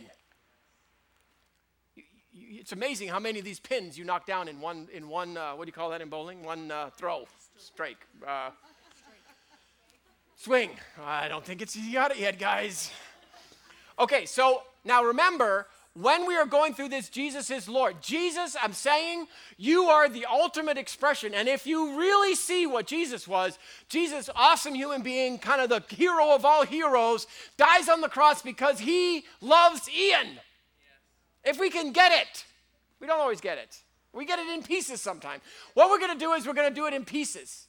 It's amazing how many of these pins you knock down in one in one. Uh, what do you call that in bowling? One uh, throw, strike, uh, swing. I don't think it's you got it yet, guys. Okay, so now remember, when we are going through this, Jesus is Lord. Jesus, I'm saying, you are the ultimate expression. And if you really see what Jesus was, Jesus, awesome human being, kind of the hero of all heroes, dies on the cross because he loves Ian. If we can get it, we don't always get it. We get it in pieces sometimes. What we're going to do is we're going to do it in pieces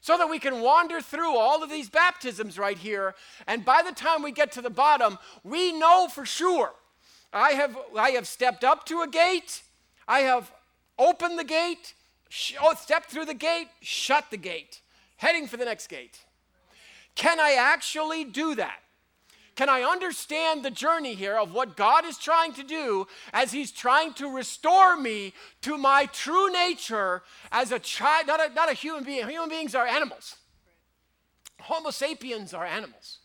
so that we can wander through all of these baptisms right here. And by the time we get to the bottom, we know for sure I have, I have stepped up to a gate, I have opened the gate, sh- oh, stepped through the gate, shut the gate, heading for the next gate. Can I actually do that? Can I understand the journey here of what God is trying to do as He's trying to restore me to my true nature as a child, not a, not a human being? Human beings are animals. Homo sapiens are animals.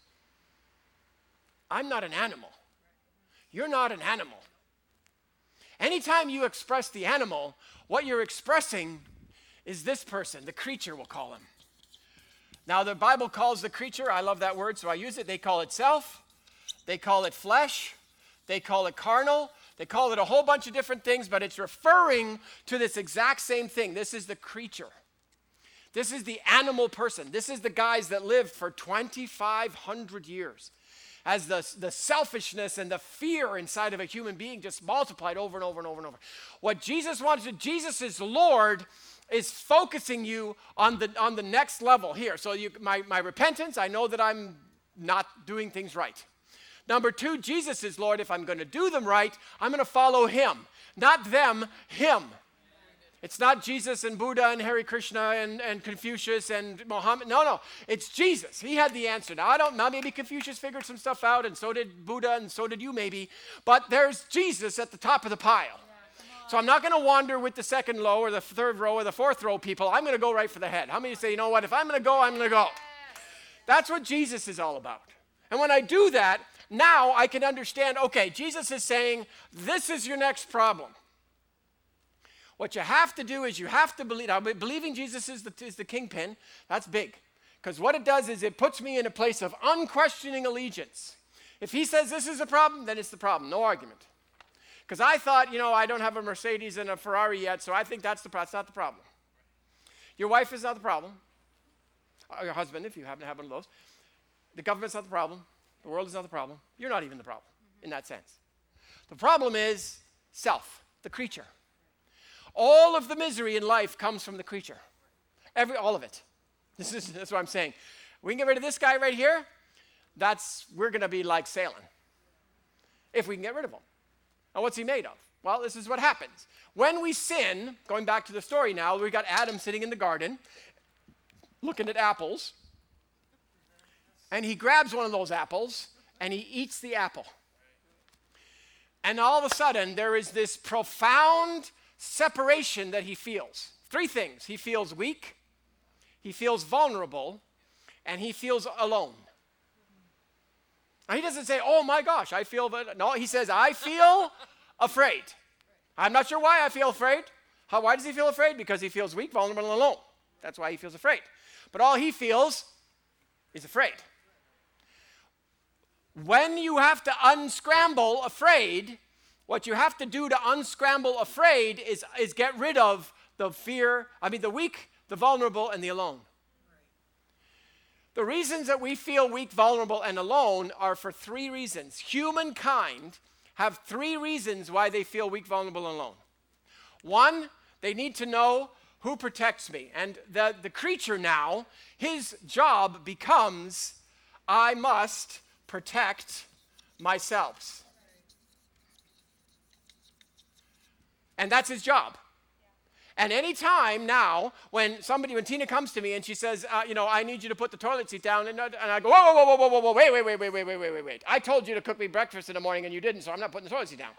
I'm not an animal. You're not an animal. Anytime you express the animal, what you're expressing is this person, the creature, we'll call him. Now, the Bible calls the creature, I love that word, so I use it. They call it self. They call it flesh, they call it carnal, they call it a whole bunch of different things, but it's referring to this exact same thing. This is the creature. This is the animal person. This is the guys that lived for 2,500 years. As the, the selfishness and the fear inside of a human being just multiplied over and over and over and over. What Jesus wants to, Jesus is Lord, is focusing you on the, on the next level here. So you, my, my repentance, I know that I'm not doing things right. Number two, Jesus is Lord. If I'm going to do them right, I'm going to follow Him. Not them, Him. It's not Jesus and Buddha and Hare Krishna and, and Confucius and Mohammed. No, no. It's Jesus. He had the answer. Now, I don't know. Maybe Confucius figured some stuff out, and so did Buddha, and so did you, maybe. But there's Jesus at the top of the pile. So I'm not going to wander with the second row or the third row or the fourth row people. I'm going to go right for the head. How many say, you know what? If I'm going to go, I'm going to go. That's what Jesus is all about. And when I do that, now I can understand okay, Jesus is saying, this is your next problem. What you have to do is you have to believe. Now, believing Jesus is the, is the kingpin, that's big. Because what it does is it puts me in a place of unquestioning allegiance. If he says this is a problem, then it's the problem, no argument. Because I thought, you know, I don't have a Mercedes and a Ferrari yet, so I think that's the that's not the problem. Your wife is not the problem. Or uh, your husband, if you happen to have one of those. The government's not the problem. The world is not the problem. You're not even the problem in that sense. The problem is self, the creature. All of the misery in life comes from the creature. Every all of it. This is that's what I'm saying. We can get rid of this guy right here. That's we're gonna be like sailing. If we can get rid of him. And what's he made of? Well, this is what happens. When we sin, going back to the story now, we got Adam sitting in the garden looking at apples. And he grabs one of those apples and he eats the apple. And all of a sudden, there is this profound separation that he feels. Three things he feels weak, he feels vulnerable, and he feels alone. Now, he doesn't say, Oh my gosh, I feel, that. no, he says, I feel afraid. I'm not sure why I feel afraid. How, why does he feel afraid? Because he feels weak, vulnerable, and alone. That's why he feels afraid. But all he feels is afraid. When you have to unscramble afraid, what you have to do to unscramble afraid is, is get rid of the fear, I mean, the weak, the vulnerable, and the alone. The reasons that we feel weak, vulnerable, and alone are for three reasons. Humankind have three reasons why they feel weak, vulnerable, and alone. One, they need to know who protects me. And the, the creature now, his job becomes I must protect myself. And that's his job. And anytime now, when somebody, when Tina comes to me and she says, uh, you know, I need you to put the toilet seat down, and, and I go, whoa, whoa, whoa, whoa, whoa, whoa, wait, wait, wait, wait, wait, wait, wait, wait, wait. I told you to cook me breakfast in the morning and you didn't, so I'm not putting the toilet seat down.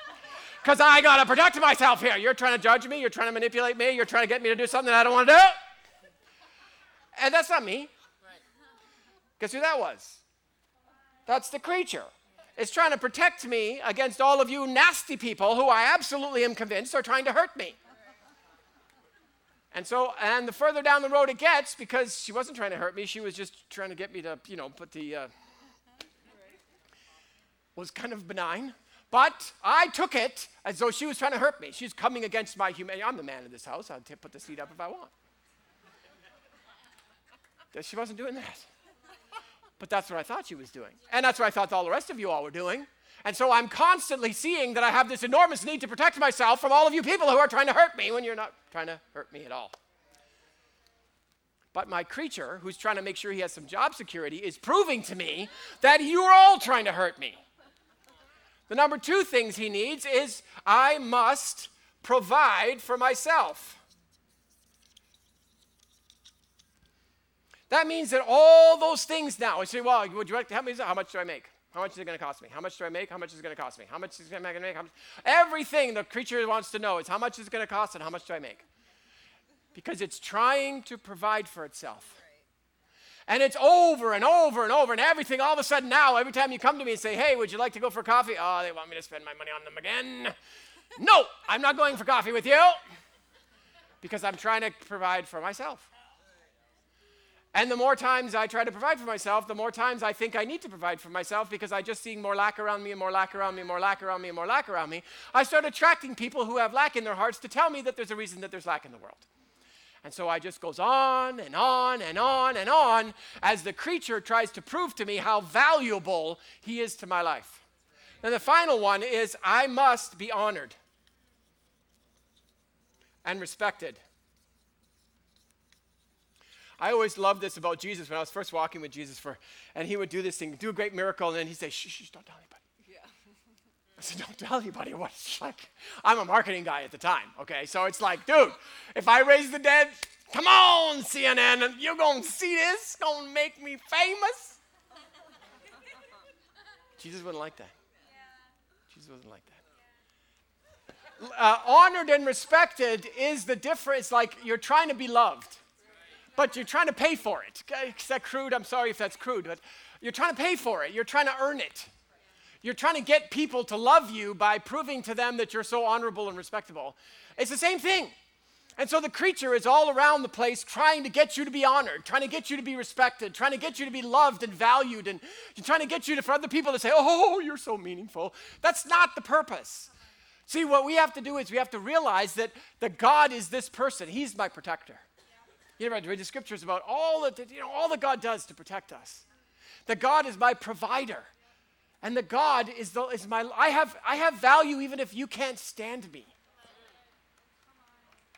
Because I got to protect myself here. You're trying to judge me, you're trying to manipulate me, you're trying to get me to do something I don't want to do. And that's not me. Guess who that was? That's the creature. It's trying to protect me against all of you nasty people who I absolutely am convinced are trying to hurt me. And so, and the further down the road it gets, because she wasn't trying to hurt me, she was just trying to get me to, you know, put the, uh, was kind of benign. But I took it as though she was trying to hurt me. She's coming against my humanity. I'm the man of this house. I'll t- put the seat up if I want. She wasn't doing that. But that's what I thought she was doing. And that's what I thought all the rest of you all were doing. And so I'm constantly seeing that I have this enormous need to protect myself from all of you people who are trying to hurt me when you're not trying to hurt me at all. But my creature, who's trying to make sure he has some job security, is proving to me that you're all trying to hurt me. The number two things he needs is I must provide for myself. That means that all those things now, I say, well, would you like to help me? How much do I make? How much is it going to cost me? How much do I make? How much is it going to cost me? How much is it going to make? Everything the creature wants to know is how much is it going to cost and how much do I make? Because it's trying to provide for itself. And it's over and over and over and everything. All of a sudden now, every time you come to me and say, hey, would you like to go for coffee? Oh, they want me to spend my money on them again. no, I'm not going for coffee with you because I'm trying to provide for myself. And the more times I try to provide for myself, the more times I think I need to provide for myself because I just seeing more lack around me and more lack around me and more lack around me and more lack around me. I start attracting people who have lack in their hearts to tell me that there's a reason that there's lack in the world. And so I just goes on and on and on and on as the creature tries to prove to me how valuable he is to my life. And the final one is I must be honored and respected. I always loved this about Jesus when I was first walking with Jesus for, and he would do this thing, do a great miracle, and then he'd say, shh, shh, don't tell anybody. Yeah. I said, don't tell anybody what it's like. I'm a marketing guy at the time, okay? So it's like, dude, if I raise the dead, come on, CNN, you're gonna see this, gonna make me famous. Jesus wouldn't like that. Yeah. Jesus wasn't like that. Uh, honored and respected is the difference. Like you're trying to be loved but you're trying to pay for it. Is that crude? I'm sorry if that's crude, but you're trying to pay for it. You're trying to earn it. You're trying to get people to love you by proving to them that you're so honorable and respectable. It's the same thing. And so the creature is all around the place trying to get you to be honored, trying to get you to be respected, trying to get you to be loved and valued, and trying to get you to, for other people to say, Oh, you're so meaningful. That's not the purpose. See, what we have to do is we have to realize that, that God is this person, He's my protector. You know, read the scriptures about all that, you know, all that God does to protect us. That God is my provider. And that God is, the, is my, I have, I have value even if you can't stand me.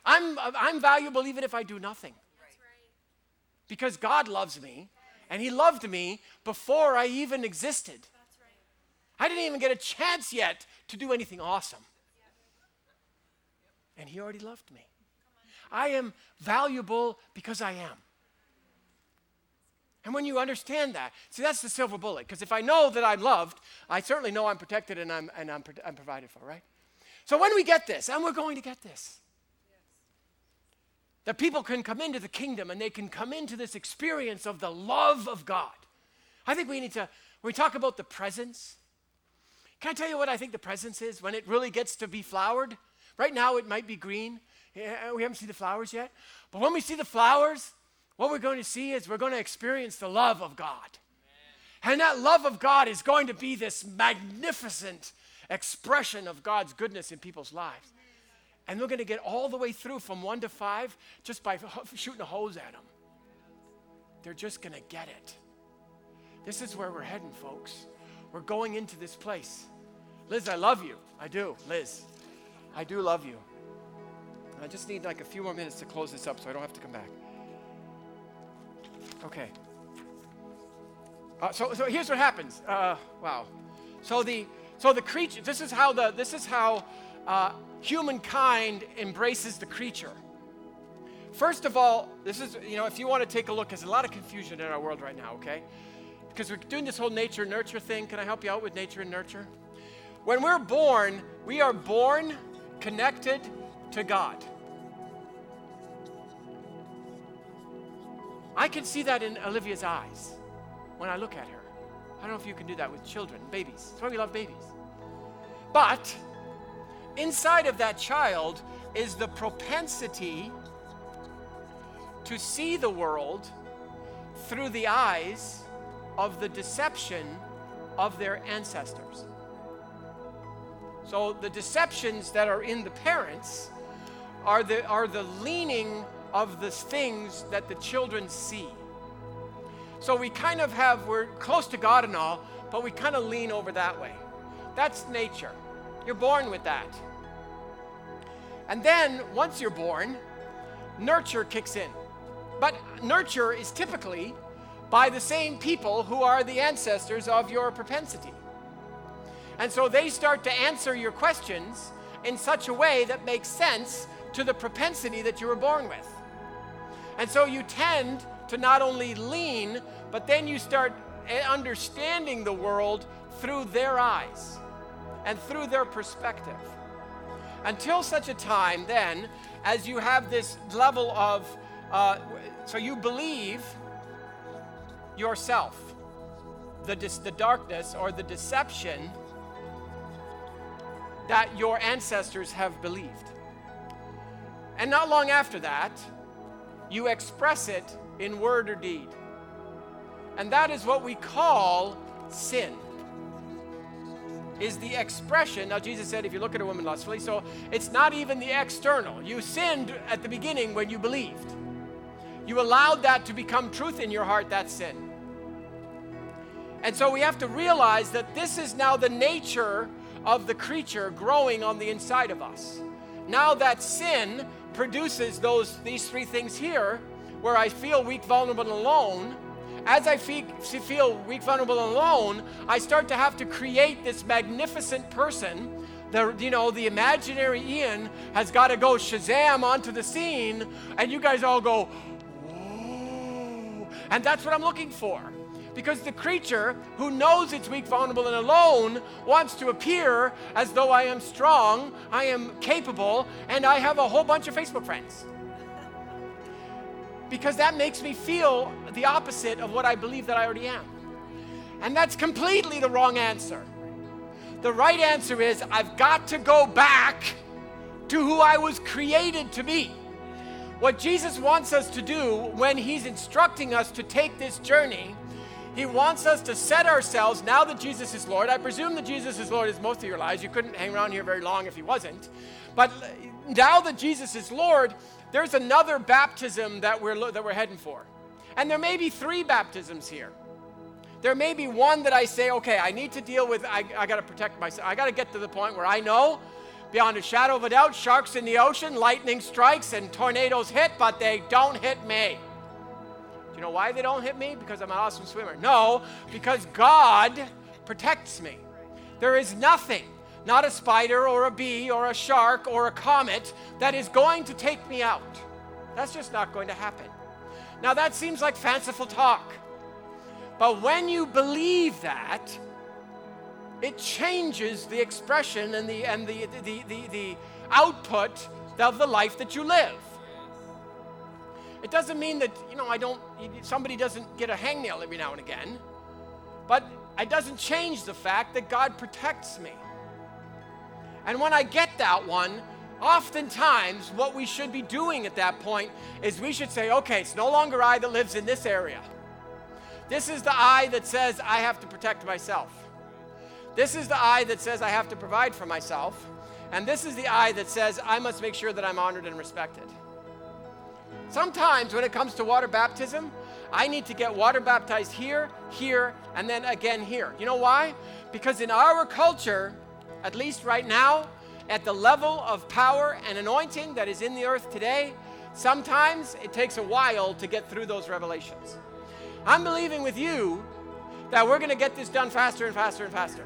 I'm, I'm valuable even if I do nothing. Because God loves me, and He loved me before I even existed. I didn't even get a chance yet to do anything awesome. and He already loved me. I am valuable because I am. And when you understand that, see, that's the silver bullet. Because if I know that I'm loved, I certainly know I'm protected and I'm, and I'm, I'm provided for, right? So when we get this, and we're going to get this, that people can come into the kingdom and they can come into this experience of the love of God. I think we need to, when we talk about the presence, can I tell you what I think the presence is when it really gets to be flowered? Right now it might be green. We haven't seen the flowers yet. But when we see the flowers, what we're going to see is we're going to experience the love of God. And that love of God is going to be this magnificent expression of God's goodness in people's lives. And we're going to get all the way through from one to five just by shooting a hose at them. They're just going to get it. This is where we're heading, folks. We're going into this place. Liz, I love you. I do, Liz. I do love you. I just need like a few more minutes to close this up so I don't have to come back. Okay. Uh, so, so here's what happens. Uh, wow. So the so the creature. This is how the this is how uh, humankind embraces the creature. First of all, this is you know if you want to take a look, there's a lot of confusion in our world right now. Okay, because we're doing this whole nature nurture thing. Can I help you out with nature and nurture? When we're born, we are born connected to God. I can see that in Olivia's eyes when I look at her. I don't know if you can do that with children, babies. That's why we love babies. But inside of that child is the propensity to see the world through the eyes of the deception of their ancestors. So the deceptions that are in the parents are the, are the leaning of the things that the children see. So we kind of have, we're close to God and all, but we kind of lean over that way. That's nature. You're born with that. And then, once you're born, nurture kicks in. But nurture is typically by the same people who are the ancestors of your propensity. And so they start to answer your questions in such a way that makes sense to the propensity that you were born with. And so you tend to not only lean, but then you start eh, understanding the world through their eyes and through their perspective. Until such a time, then, as you have this level of, uh, so you believe yourself, the, the darkness or the deception that your ancestors have believed. And not long after that, you express it in word or deed. And that is what we call sin. Is the expression. Now, Jesus said, if you look at a woman lustfully, so it's not even the external. You sinned at the beginning when you believed. You allowed that to become truth in your heart, that's sin. And so we have to realize that this is now the nature of the creature growing on the inside of us. Now that sin produces those these three things here, where I feel weak, vulnerable, and alone. As I feel weak, vulnerable, and alone, I start to have to create this magnificent person. The, you know, the imaginary Ian has got to go Shazam onto the scene, and you guys all go, whoa. And that's what I'm looking for. Because the creature who knows it's weak, vulnerable, and alone wants to appear as though I am strong, I am capable, and I have a whole bunch of Facebook friends. Because that makes me feel the opposite of what I believe that I already am. And that's completely the wrong answer. The right answer is I've got to go back to who I was created to be. What Jesus wants us to do when He's instructing us to take this journey he wants us to set ourselves, now that Jesus is Lord. I presume that Jesus is Lord is most of your lives. You couldn't hang around here very long if He wasn't. But now that Jesus is Lord, there's another baptism that we're, that we're heading for. And there may be three baptisms here. There may be one that I say, okay, I need to deal with, I, I got to protect myself. I got to get to the point where I know beyond a shadow of a doubt sharks in the ocean, lightning strikes, and tornadoes hit, but they don't hit me. You know why they don't hit me? Because I'm an awesome swimmer. No, because God protects me. There is nothing, not a spider or a bee or a shark or a comet that is going to take me out. That's just not going to happen. Now, that seems like fanciful talk. But when you believe that, it changes the expression and the, and the, the, the, the, output of the life that you live. It doesn't mean that, you know, I don't, somebody doesn't get a hangnail every now and again, but it doesn't change the fact that God protects me. And when I get that one, oftentimes what we should be doing at that point is we should say, okay, it's no longer I that lives in this area. This is the I that says I have to protect myself. This is the I that says I have to provide for myself. And this is the I that says I must make sure that I'm honored and respected. Sometimes when it comes to water baptism, I need to get water baptized here, here, and then again here. You know why? Because in our culture, at least right now, at the level of power and anointing that is in the earth today, sometimes it takes a while to get through those revelations. I'm believing with you that we're going to get this done faster and faster and faster.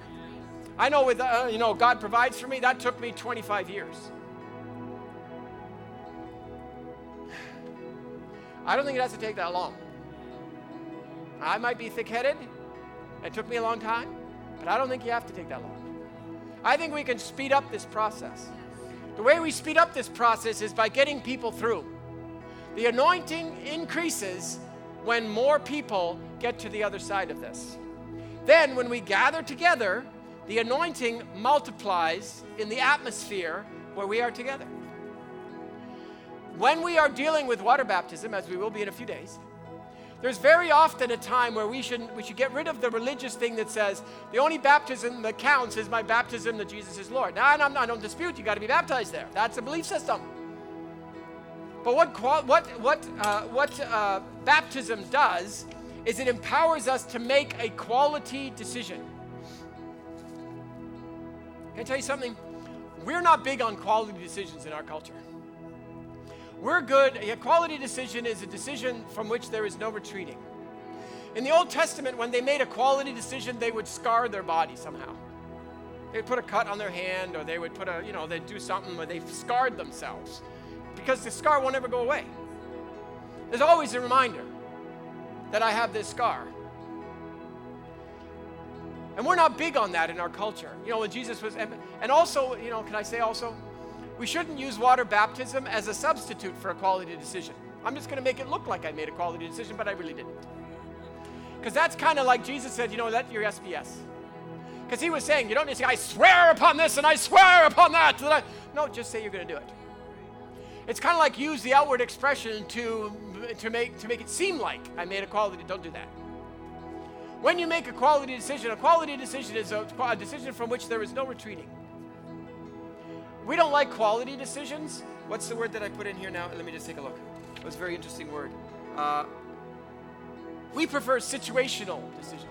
I know with uh, you know God provides for me. That took me 25 years. I don't think it has to take that long. I might be thick-headed. It took me a long time, but I don't think you have to take that long. I think we can speed up this process. The way we speed up this process is by getting people through. The anointing increases when more people get to the other side of this. Then, when we gather together, the anointing multiplies in the atmosphere where we are together. When we are dealing with water baptism, as we will be in a few days, there's very often a time where we should, we should get rid of the religious thing that says the only baptism that counts is my baptism that Jesus is Lord. Now, I'm, I don't dispute you got to be baptized there. That's a belief system. But what, what, what, uh, what uh, baptism does is it empowers us to make a quality decision. Can I tell you something? We're not big on quality decisions in our culture. We're good. A quality decision is a decision from which there is no retreating. In the Old Testament, when they made a quality decision, they would scar their body somehow. They'd put a cut on their hand, or they would put a, you know, they'd do something where they scarred themselves because the scar won't ever go away. There's always a reminder that I have this scar. And we're not big on that in our culture. You know, when Jesus was, and, and also, you know, can I say also, we shouldn't use water baptism as a substitute for a quality decision. I'm just going to make it look like I made a quality decision, but I really didn't. Because that's kind of like Jesus said, you know, let your SPS. Because he was saying, you don't need to say, I swear upon this and I swear upon that. No, just say you're going to do it. It's kind of like use the outward expression to, to, make, to make it seem like I made a quality. Don't do that. When you make a quality decision, a quality decision is a, a decision from which there is no retreating. We don't like quality decisions. What's the word that I put in here now? Let me just take a look. It was a very interesting word. Uh, we prefer situational decisions.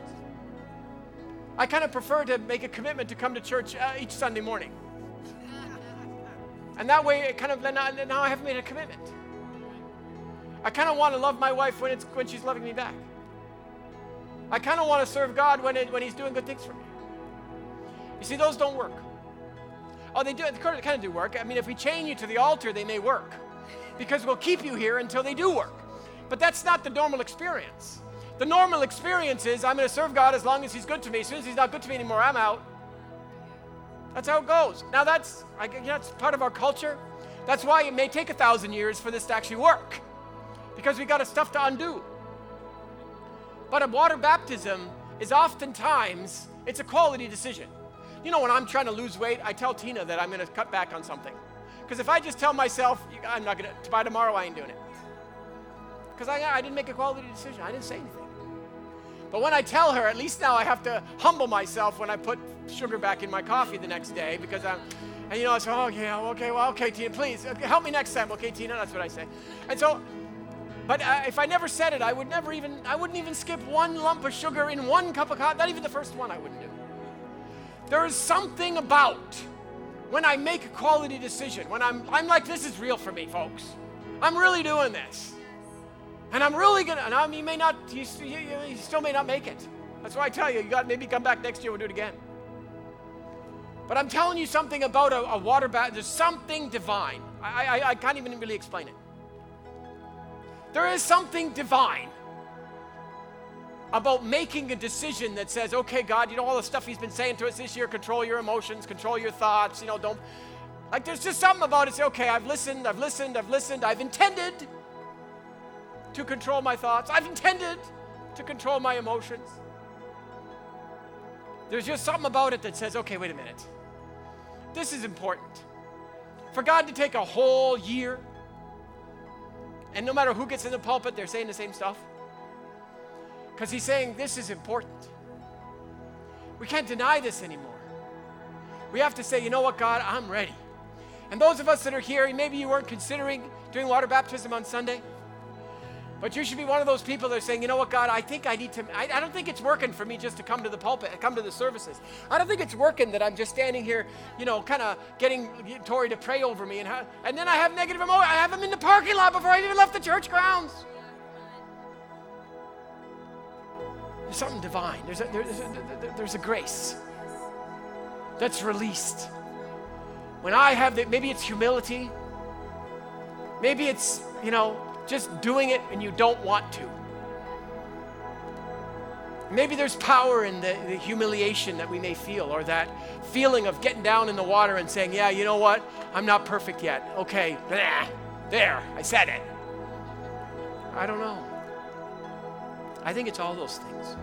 I kind of prefer to make a commitment to come to church uh, each Sunday morning. And that way, it kind of now I haven't made a commitment. I kind of want to love my wife when, it's, when she's loving me back. I kind of want to serve God when, it, when He's doing good things for me. You see, those don't work. Oh, they do. They kind of do work. I mean, if we chain you to the altar, they may work, because we'll keep you here until they do work. But that's not the normal experience. The normal experience is I'm going to serve God as long as He's good to me. As soon as He's not good to me anymore, I'm out. That's how it goes. Now that's I, that's part of our culture. That's why it may take a thousand years for this to actually work, because we got stuff to undo. But a water baptism is oftentimes it's a quality decision. You know, when I'm trying to lose weight, I tell Tina that I'm going to cut back on something. Because if I just tell myself, I'm not going to, by tomorrow, I ain't doing it. Because I, I didn't make a quality decision. I didn't say anything. But when I tell her, at least now I have to humble myself when I put sugar back in my coffee the next day because I'm, and you know, I say, oh, yeah, okay, well, okay, Tina, please, help me next time, okay, Tina, that's what I say. And so, but uh, if I never said it, I would never even, I wouldn't even skip one lump of sugar in one cup of coffee, not even the first one I wouldn't do. There is something about when I make a quality decision, when I'm, I'm like, this is real for me, folks. I'm really doing this. And I'm really gonna, and I mean, you may not, you, you, you still may not make it. That's why I tell you, you got maybe come back next year, we'll do it again. But I'm telling you something about a, a water bath. There's something divine. I, I, I can't even really explain it. There is something divine about making a decision that says, okay, God, you know, all the stuff He's been saying to us this year control your emotions, control your thoughts, you know, don't. Like, there's just something about it. Say, okay, I've listened, I've listened, I've listened, I've intended to control my thoughts, I've intended to control my emotions. There's just something about it that says, okay, wait a minute. This is important. For God to take a whole year, and no matter who gets in the pulpit, they're saying the same stuff. Because He's saying this is important. We can't deny this anymore. We have to say, you know what, God, I'm ready. And those of us that are here, maybe you weren't considering doing water baptism on Sunday. But you should be one of those people that are saying, you know what, God, I think I need to, I, I, don't think it's working for me just to come to the pulpit, come to the services. I don't think it's working that I'm just standing here, you know, kind of getting Tori to pray over me. And, and then I have negative emotions. I have them in the parking lot before I even left the church grounds. There's something divine. There's a, there's a, there's a grace that's released. When I have that, maybe it's humility. Maybe it's, you know, just doing it and you don't want to. Maybe there's power in the, the, humiliation that we may feel, or that feeling of getting down in the water and saying, Yeah, you know what? I'm not perfect yet. Okay, there, I said it. I don't know. I think it's all those things.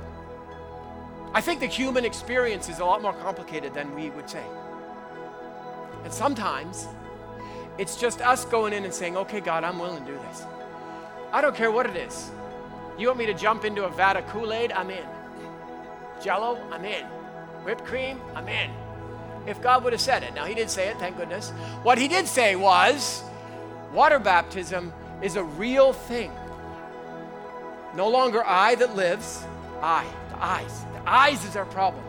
I think the human experience is a lot more complicated than we would say. And sometimes it's just us going in and saying, Okay, God, I'm willing to do this. I don't care what it is. You want me to jump into a vat of Kool Aid? I'm in. Jello? I'm in. Whipped cream? I'm in. If God would have said it. Now, He didn't say it, thank goodness. What He did say was water baptism is a real thing. No longer I that lives, I, the eyes. The eyes is our problem.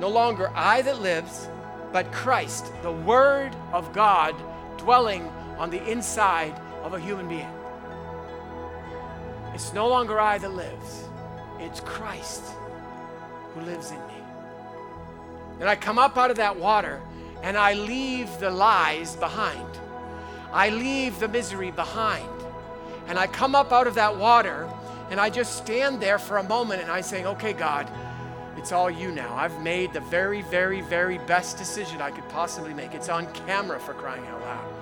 No longer I that lives, but Christ, the Word of God, dwelling on the inside of a human being. It's no longer I that lives, it's Christ who lives in me. And I come up out of that water and I leave the lies behind. I leave the misery behind. And I come up out of that water and I just stand there for a moment and I say, okay, God, it's all you now. I've made the very, very, very best decision I could possibly make. It's on camera for crying out loud.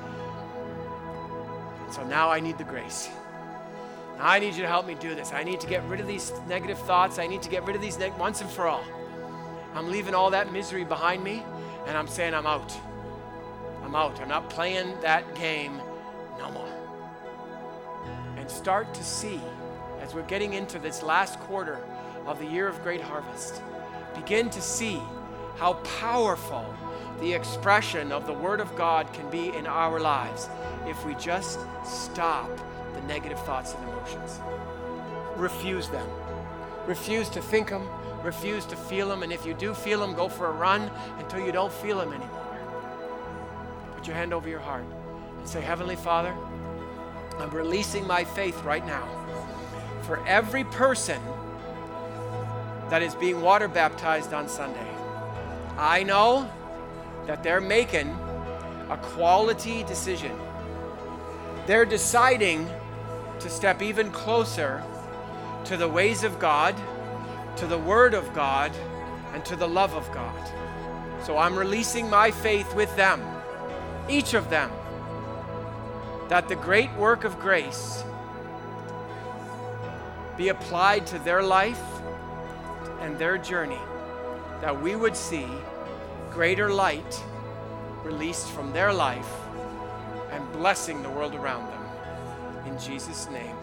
So now I need the grace. Now I need you to help me do this. I need to get rid of these negative thoughts. I need to get rid of these neg- once and for all. I'm leaving all that misery behind me and I'm saying I'm out. I'm out. I'm not playing that game. And start to see as we're getting into this last quarter of the year of great harvest, begin to see how powerful the expression of the Word of God can be in our lives if we just stop the negative thoughts and emotions. Refuse them. Refuse to think them. Refuse to feel them. And if you do feel them, go for a run until you don't feel them anymore. Put your hand over your heart and say, Heavenly Father, I'm releasing my faith right now for every person that is being water baptized on Sunday. I know that they're making a quality decision. They're deciding to step even closer to the ways of God, to the Word of God, and to the love of God. So I'm releasing my faith with them, each of them, that the great work of grace be applied to their life and their journey, that we would see greater light released from their life and blessing the world around them. In Jesus' name.